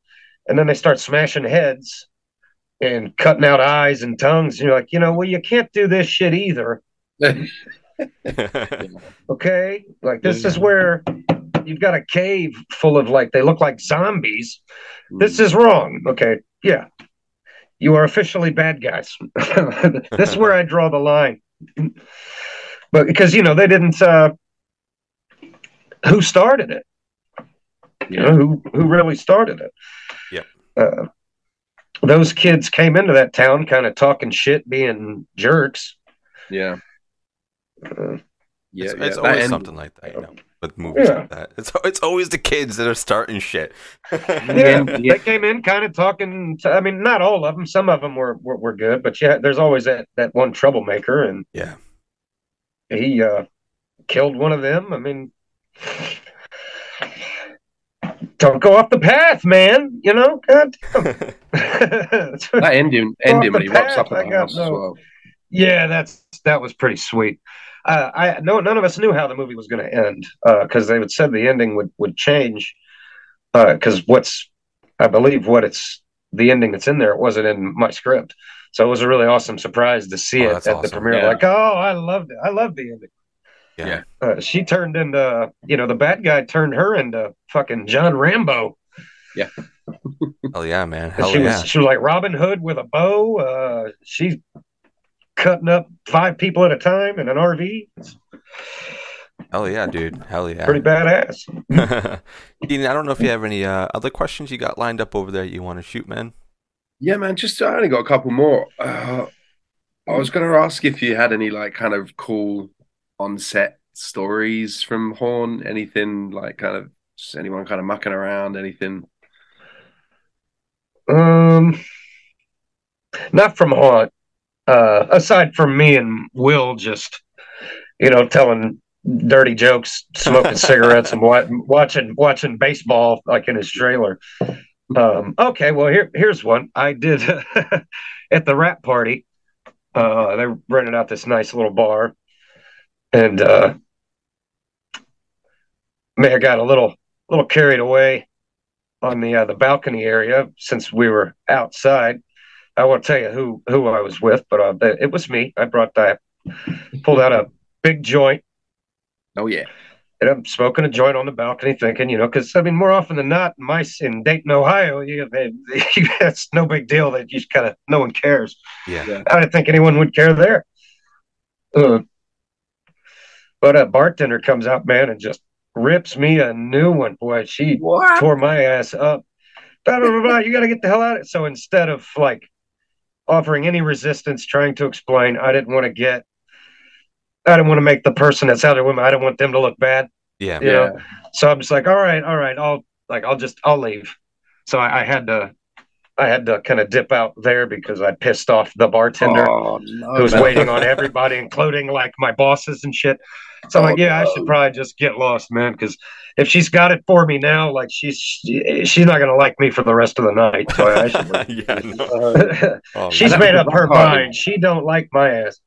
and then they start smashing heads and cutting out eyes and tongues. And you're like, you know, well, you can't do this shit either. *laughs* *laughs* Okay, like this is where you've got a cave full of like they look like zombies. This is wrong. Okay, yeah, you are officially bad guys. *laughs* this is where I draw the line. But because you know they didn't. uh Who started it? You know who who really started it? Yeah. Uh, those kids came into that town kind of talking shit, being jerks. yeah. Uh, Yeah, it's, yeah. it's always end- something like that, you know, with movies Yeah. like that. It's it's always the kids that are starting shit. *laughs* Yeah, Yeah. they came in kind of talking. To, I mean, not all of them. Some of them were were, were good, but yeah, there's always that that one troublemaker, and yeah, he uh, killed one of them. I mean, don't go off the path, man. You know, God damn. *laughs* *laughs* That ending, ending when he the rocks up path, at I the got house as well. yeah, that's that was pretty sweet. Uh, I no, none of us knew how the movie was going to end because they had said the ending would would change. Because what's, I believe, what it's the ending that's in there it wasn't in my script, so it was a really awesome surprise to see Oh, it at that's the premiere. Yeah. Like, oh, I loved it. I loved the ending. yeah, Yeah. Uh, she turned into, you know, the bad guy turned her into fucking John Rambo. Yeah. Hell yeah, man, hell she yeah. was she was like Robin Hood with a bow. Uh, she's cutting up five people at a time in an RV. It's Hell yeah, dude. Hell yeah. pretty badass. *laughs* Dean, I don't know if you have any uh, other questions you got lined up over there you want to shoot, man. Yeah, man. Just I only got a couple more. Uh, I was going to ask if you had any like kind of cool on-set stories from Haunt. Anything like kind of just anyone kind of mucking around? Anything? Um, not from Haunt. Uh, aside from me and Will just, you know, telling dirty jokes, smoking *laughs* cigarettes, and wa- watching watching baseball like in his trailer. Um, okay, well here here's one I did *laughs* at the wrap party. Uh, they rented out this nice little bar, and uh, may I got a little little carried away on the uh, the balcony area since we were outside. I won't tell you who who I was with, but uh, it was me. I brought that, pulled out a big joint, Oh yeah. and I'm smoking a joint on the balcony, thinking, you know, because I mean, more often than not, in my in Dayton, Ohio, you, *laughs* they, it's no big deal that you just kind of no one cares. Yeah. I didn't think anyone would care there. Uh, but a bartender comes out, man, and just rips me a new one. Boy, she What? tore my ass up. Blah, blah, blah, blah. You got to get the hell out of it. So instead of like offering any resistance, trying to explain, I didn't want to get, I didn't want to make the person that's out there with me, I didn't want them to look bad. Yeah. You know? So I'm just like, all right, all right, I'll like, I'll just, I'll leave. So I, I had to, I had to kind of dip out there because I pissed off the bartender Oh, no, who was waiting on everybody, including like my bosses and shit. So I'm Oh, like, yeah, I should probably just get lost, man, because if she's got it for me now, like she's she, she's not gonna like me for the rest of the night. So I should. *laughs* yeah. *laughs* Oh, she's made up her oh, mind. She don't like my ass.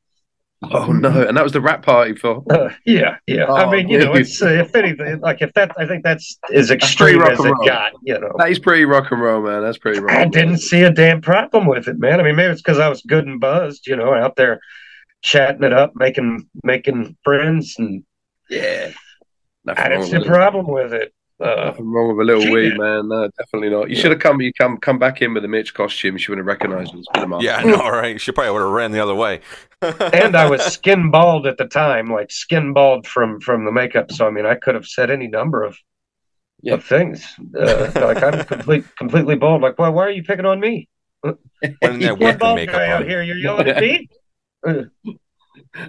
Oh *laughs* no, and that was the wrap party for. *laughs* Uh, yeah, yeah. I Oh, mean, you know, it's uh, if anything, like if that, I think that's as extreme rock as it roll. got. You know, That is pretty rock and roll, man. That's pretty rock. I didn't see a damn problem with it, man. I mean, maybe it's because I was good and buzzed, you know, out there chatting it up, making making friends, and Yeah. Nothing I didn't see a problem with it. Uh, Nothing wrong with a little She weed, man. No, definitely not. You should have come. You come come back in with a Mitch costume. She wouldn't have recognized you. It's been a month. Yeah, I know, right? She probably would have ran the other way. *laughs* and I was skin bald at the time, like skin bald from from the makeup. So I mean, I could have said any number of Yeah. of things. Uh, like I'm complete completely bald. Like, well, why are you picking on me? Went in there One with the bald makeup guy out here. You're yelling at me.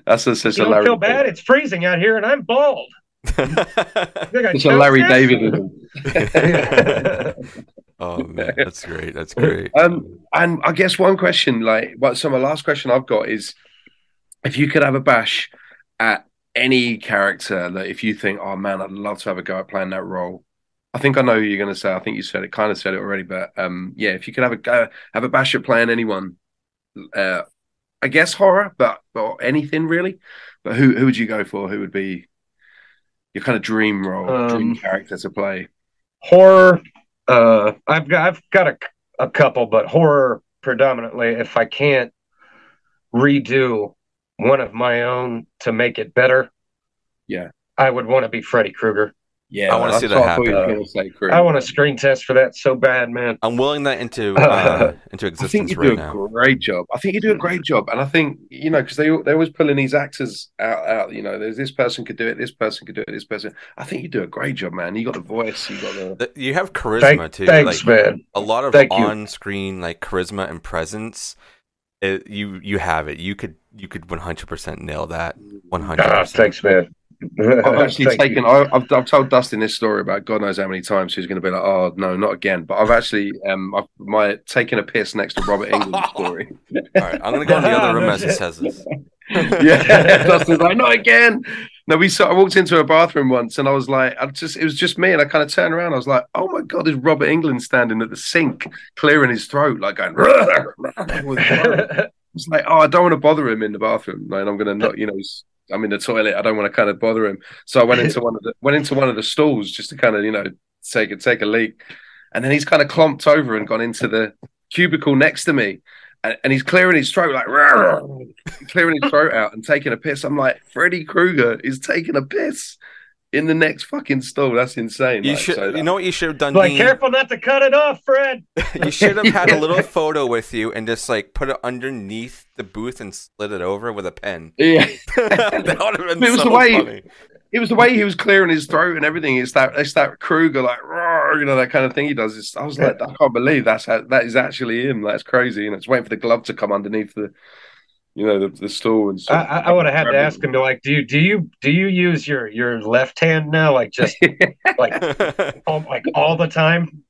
That's a, such You a don't Larry. feel bad. It's freezing out here, and I'm bald. You think I It's a Larry? David. *laughs* oh man, that's great. That's great. Um, and I guess one question, like, what? So my last question I've got is, if you could have a bash at any character that if you think, oh man, I'd love to have a go at playing that role. I think I know who you're going to say. I think you said it, kind of said it already, but um, yeah, if you could have a go, have a bash at playing anyone, uh, I guess horror, but or anything really. But who who would you go for? Who would be your kind of dream role, dream Um, character to play? horror. Uh, I've got I've got a a couple, but horror predominantly. If I can't redo one of my own to make it better, Yeah. I would want to be Freddy Krueger. Yeah, I wanna see that I thought happen. gonna say, I want a screen test for that so bad, man. I'm willing that into *laughs* uh, into I think existence you right do a now. great job. I think you do a great job, and I think you know because they they always pulling these actors out. Out, you know, there's this person could do it, this person could do it, this person. I think you do a great job, man. You got the voice, you got the. The- You have charisma Thank, too. thanks, like, man. a lot of Thank on-screen like charisma and presence. It, you you have it. You could you could 100% nail that. 100%. Ah, thanks, man. I've *laughs* actually taken. I, I've, I've told Dustin this story about God knows how many times. He's going to be like, "Oh no, not again." But I've actually, um, I've my taking a piss next to Robert Englund *laughs* story. All right, I'm gonna go in the other room as it says this. *laughs* yeah, Dustin's like, not again. No, we saw. I walked into a bathroom once, and I was like, I just, it was just me, and I kind of turned around. I was like, oh my god, there's Robert Englund standing at the sink, clearing his throat, like going. with blood. It's like, oh, I don't want to bother him in the bathroom, and I'm gonna not, you know, he's- I'm in the toilet. I don't want to kind of bother him, so I went into one of the went into one of the stalls just to kind of, you know, take a take a leak, and then he's kind of clomped over and gone into the cubicle next to me. And, and he's clearing his throat like *laughs* clearing his throat out and taking a piss. I'm like, Freddy Krueger is taking a piss in the next fucking stall. That's insane. You like, should. so you know what you should have done, like, Dean? careful not to cut it off, Fred. *laughs* You should have had a *laughs* little photo with you and just like put it underneath the booth and slid it over with a pen. *laughs* yeah, that would have been It was so the way- funny. it was the way he was clearing his throat and everything. It's that it's that Krueger like "Roar," you know that kind of thing he does. It's, I was like, I can't believe that's how, that is actually him. That's crazy. And it's waiting for the glove to come underneath the, you know, the, the stool and I, stuff. I, I would have had to ask him to like, do you do you do you use your your left hand now, like just *laughs* like all, like all the time,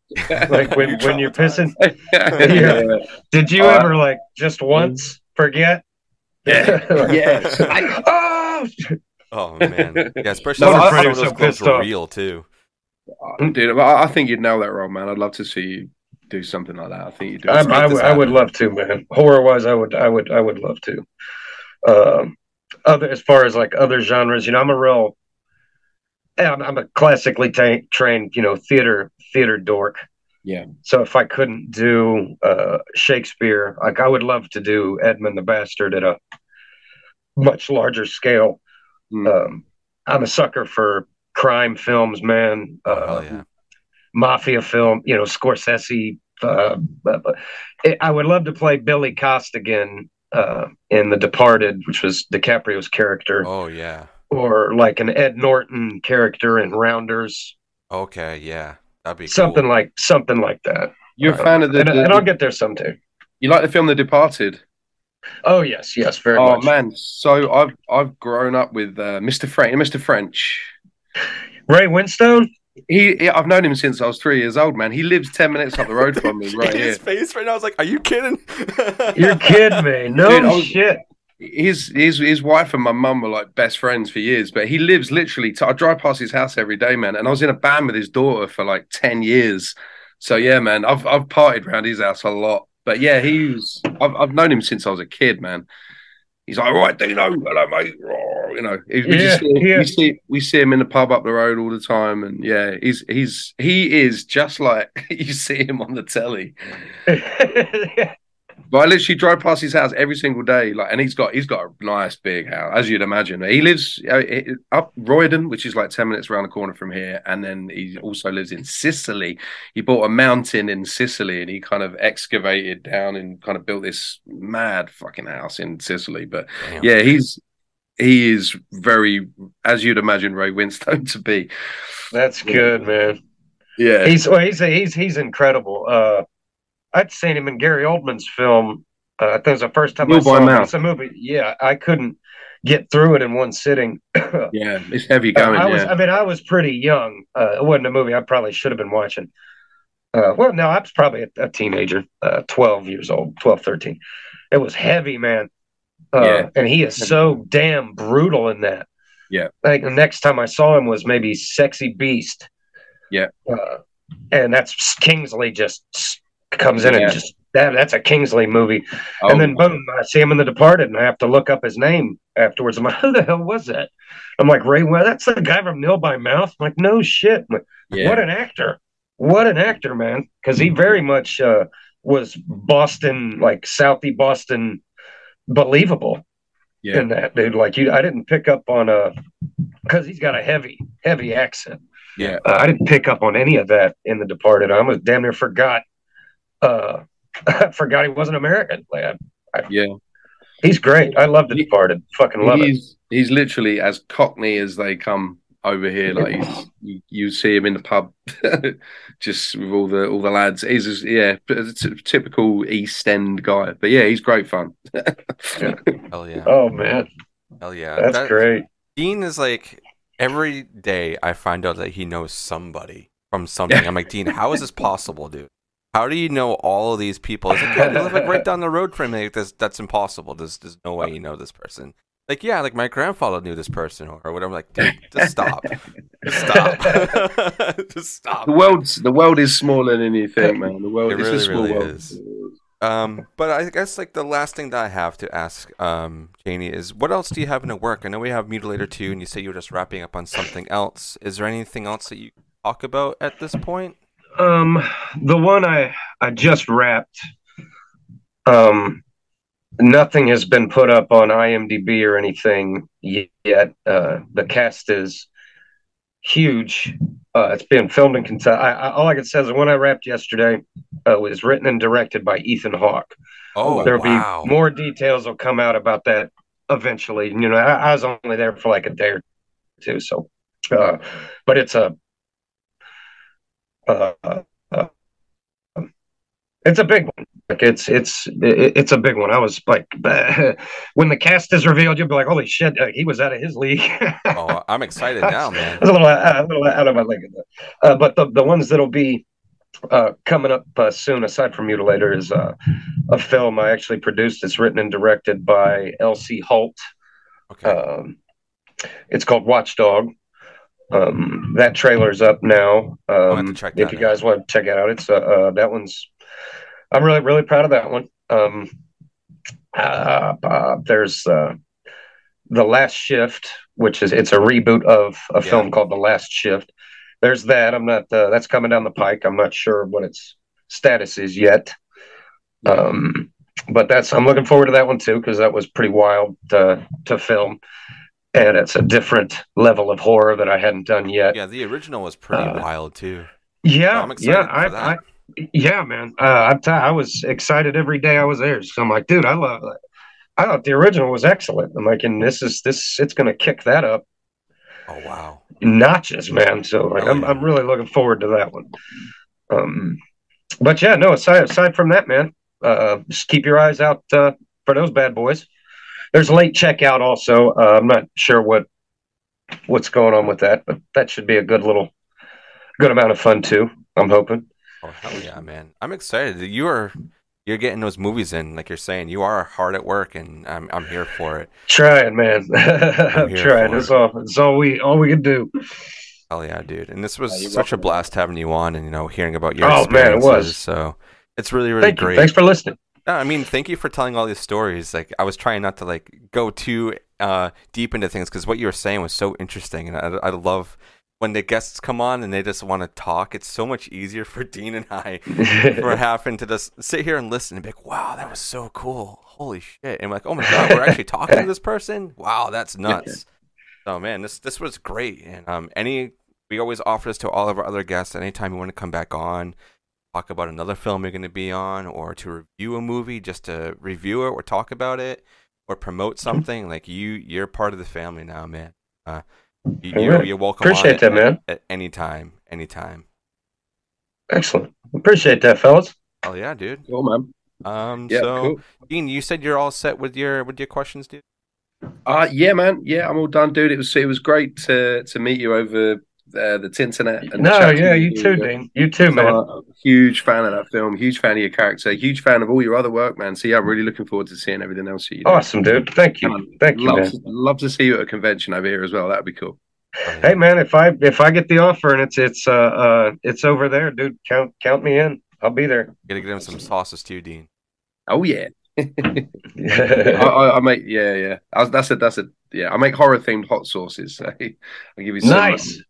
like when You *laughs* when you're pissing? *laughs* yeah. Did you Uh, ever like just once forget? Yeah. Like, Yeah. I- oh, oh man, yeah. Especially No, since I- some of those so clothes were real too. Dude, I I think you'd nail that role, man. I'd love to see you do something like that. I think you'd do. I, it. I, would- I would love to, man. Horror wise, I would, I would, I would love to. Um, other as far as like other genres, you know, I'm a real, I'm, I'm a classically ta- trained, you know, theater theater dork. Yeah. So if I couldn't do uh, Shakespeare, like I would love to do Edmund the Bastard at a much larger scale. Mm. Um, I'm a sucker for crime films, man. Oh, Uh, hell yeah. Mafia film, you know, Scorsese. Uh, but, but it, I would love to play Billy Costigan uh, in The Departed, which was DiCaprio's character, Oh yeah. or like an Ed Norton character in Rounders, Okay, yeah. That'd be something cool. like something like that. You're a fan of the, and, the- and I'll get there someday. you like the film The Departed? Oh yes, yes, very Oh much. man, so I've I've grown up with uh, Mr. French. Mr. French. Ray Winstone. He, he- I've known him since I was three years old, man. He lives ten minutes up the road from me, *laughs* right here. His face right now I was like, "Are you kidding?" *laughs* You're kidding me? No Dude, was- shit. His his his wife and my mum were like best friends for years, but he lives literally. T- I drive past his house every day, man. And I was in a band with his daughter for like ten years. So yeah, man, I've I've partied around his house a lot. But yeah, he was. I've I've known him since I was a kid, man. He's like, all right, Dino, hello, mate. You know, we, Yeah, just see, yeah. we see we see him in the pub up the road all the time, and yeah, he's he's he is just like *laughs* you see him on the telly. *laughs* But I literally drive past his house every single day, like, and he's got he's got a nice big house, as you'd imagine. He lives uh, up Roydon, which is like ten minutes around the corner from here, and then he also lives in Sicily. He bought a mountain in Sicily, and he kind of excavated down and kind of built this mad fucking house in Sicily. But Damn. yeah, he's he is very, as you'd imagine, Ray Winstone to be. That's good, man. Yeah, He's well, he's he's he's incredible. Uh, I'd seen him in Gary Oldman's film. Uh, I think it was the first time I saw him. It's a movie. Yeah, I couldn't get through it in one sitting. *coughs* yeah, it's heavy going. I was, yeah. I mean, I was pretty young. Uh, it wasn't a movie I probably should have been watching. Uh, well, no, I was probably a, a teenager, uh, 12 years old, 12, 13. It was heavy, man. Uh, Yeah. And he is so damn brutal in that. Yeah. I think the next time I saw him was maybe Sexy Beast. Yeah. Uh, and that's Kingsley just comes in Yeah. and just, that, that's a Kingsley movie. Oh, And then boom, I see him in The Departed, and I have to look up his name afterwards. I'm like, who the hell was that? I'm like, Ray, well, that's the guy from Nil by Mouth. I'm like, no shit. Like, yeah. What an actor. What an actor, man. Because he very much uh, was Boston, like Southie Boston, believable Yeah. in that, dude. Like, you, I didn't pick up on a, because he's got a heavy, heavy accent. Yeah. Uh, I didn't pick up on any of that in The Departed. I almost damn near forgot. Uh, I forgot he wasn't American. Like, I, yeah. He's great. I love The He- Departed. Fucking love it. he's he's literally as cockney as they come over here. Like he's, you, you see him in the pub, *laughs* just with all the all the lads. He's just, yeah, a t- typical East End guy. But yeah, he's great fun. *laughs* Hell yeah. Oh man, Hell yeah. that's That- great. Dean is like every day I find out that he knows somebody from *laughs* something. I'm like, Dean, how is this possible, dude? How do you know all of these people? It's like, yeah, they live like right *laughs* down the road from me. Like, that's, that's impossible. There's, there's no way you know this person. Like, yeah, like my grandfather knew this person or, whatever. I'm like, dude, just stop. Just stop. *laughs* *laughs* just stop. the world's the world is smaller than you think, man. The world It really, small really world. is. Um, but I guess like the last thing that I have to ask, um, Chaney, is what else do you have in the work? I know we have Mutilator 2 and you say you were just wrapping up on something else. Is there anything else that you talk about at this point? Um, the one I I just wrapped. Um, nothing has been put up on IMDb or anything yet. Uh, the cast is huge. Uh, it's been filmed in Kentucky. I, I, all I can say is the one I wrapped yesterday uh, was written and directed by Ethan Hawke. Oh, There'll wow. be more details will come out about that eventually. You know, I, I was only there for like a day or two, so. Uh, but it's a. Uh, uh, it's a big one. Like it's it's it's a big one. I was like, *laughs* when the cast is revealed, you'll be like, holy shit, uh, he was out of his league. *laughs* Oh, I'm excited now, man. I was a little, uh, a little out of my league. Uh, but the, the ones that'll be uh, coming up uh, soon, aside from Mutilator, is uh, a film I actually produced. It's written and directed by Elsie Holt. Okay. Um, it's called Watchdog. Um, that trailer's up now. Um, if you guys want to check it out, it's uh, uh, that one's. I'm really really proud of that one. Um, uh, uh, there's uh, the Last Shift, which is it's a reboot of a Yeah. film called The Last Shift. There's that. I'm not. Uh, that's coming down the pike. I'm not sure what its status is yet. Um, but that's. I'm looking forward to that one too because that was pretty wild to to film. And it's a different level of horror that I hadn't done yet. Yeah, the original was pretty Uh, wild too. Yeah, I'm excited yeah, for I, that. I, yeah, man. Uh, I'm t- I was excited every day I was there. So I'm like, dude, I love. That. I thought the original was excellent. I'm like, and this is this. It's going to kick that up Oh wow. notches, man. So like, Oh, I'm yeah. I'm really looking forward to that one. Um, but yeah, no. Aside aside from that, man, uh, just keep your eyes out uh, for those bad boys. There's late checkout also. Uh, I'm not sure what what's going on with that, but that should be a good little good amount of fun too. I'm hoping. Oh hell yeah, man! I'm excited. That you are you're getting those movies in, like you're saying. You are hard at work, and I'm I'm here for it. Trying, man. *laughs* I'm here trying. for That's it. all. That's all we all we can do. Hell yeah, dude! And this was Yeah, you're such a blast having you on, and you know, hearing about your Oh, man, it was. So it's really really Thank great. you. Thanks for listening. No, I mean, thank you for telling all these stories. Like, I was trying not to like go too uh, deep into things because what you were saying was so interesting, and I, I love when the guests come on and they just want to talk. It's so much easier for Dean and I for *laughs* having to just sit here and listen and be like, "Wow, that was so cool! Holy shit!" And I'm like, "Oh my god, we're actually talking to this person! Wow, that's *laughs* nuts!" So man, this this was great, and um, any we always offer this to all of our other guests. Anytime you want to come back on, talk about another film you're going to be on, or to review a movie, just to review it or talk about it, or promote something, like you, you're part of the family now, man. Uh, you, you're, you're welcome. Appreciate that, at- man. At any time, anytime. Excellent. Appreciate that, fellas. Oh yeah, dude. Cool, man. Um, Yeah, so cool. Dean, you said you're all set with your with your questions, dude. Uh yeah, man. Yeah, I'm all done, dude. It was it was great to to meet you over uh, the internet. And No, chat yeah, you too, Dean. You too, So, man. uh, huge fan of that film. Huge fan of your character. Huge fan of all your other work, man. So yeah, I'm really looking forward to seeing everything else you do. Awesome, dude. Thank you. And Thank you, love, man. to, love to see you at a convention over here as well. That'd be cool. Hey, man, if I if I get the offer and it's it's uh uh it's over there, dude, count count me in. I'll be there. Gotta give him some sauces too, Dean. Oh yeah. *laughs* *laughs* I, I, I make yeah yeah. I, that's it. That's it. Yeah, I make horror themed hot sauces. So *laughs* I'll give you some. nice.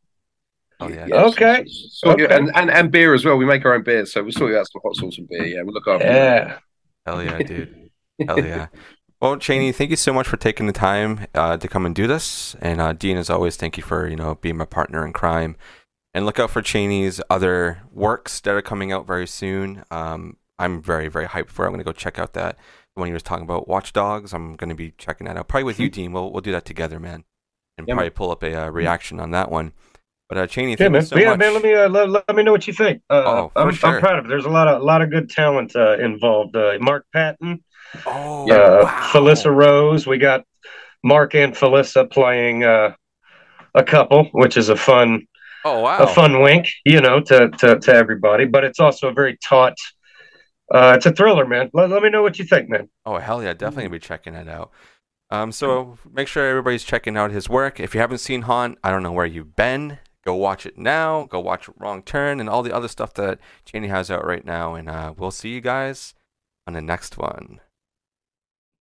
Oh yeah. Okay. Sort you- Okay. and, and and beer as well. We make our own beer, so we'll sort you out some hot sauce and beer. Yeah, we'll look after you. Yeah. Hell yeah, dude. *laughs* Hell yeah. Well, Chaney, thank you so much for taking the time uh, to come and do this. And uh, Dean, as always, thank you for you know being my partner in crime. And look out for Chaney's other works that are coming out very soon. Um, I'm very very hyped for. it. I'm gonna go check out that when he was talking about Watch Dogs. I'm gonna be checking that out. Probably with you, *laughs* Dean. We'll we'll do that together, man. And Yeah, probably pull up a uh, reaction on that one. But uh, Chaney, Yeah, man. so yeah, much. man. Let me uh, let, let me know what you think. Uh, Oh, for I'm, sure. I'm proud of it. There's a lot of a lot of good talent uh, involved. Uh, Mark Patton, oh, uh, wow. Felissa Rose. We got Mark and Felissa playing uh, a couple, which is a fun Oh wow. a fun wink, you know, to, to, to everybody. But it's also a very taut. Uh, it's a thriller, man. Let, let me know what you think, man. Oh hell yeah, definitely be checking it out. Um, so make sure everybody's checking out his work. If you haven't seen Haunt, I don't know where you've been. Go watch it now. Go watch Wrong Turn and all the other stuff that Chaney has out right now. And uh, we'll see you guys on the next one.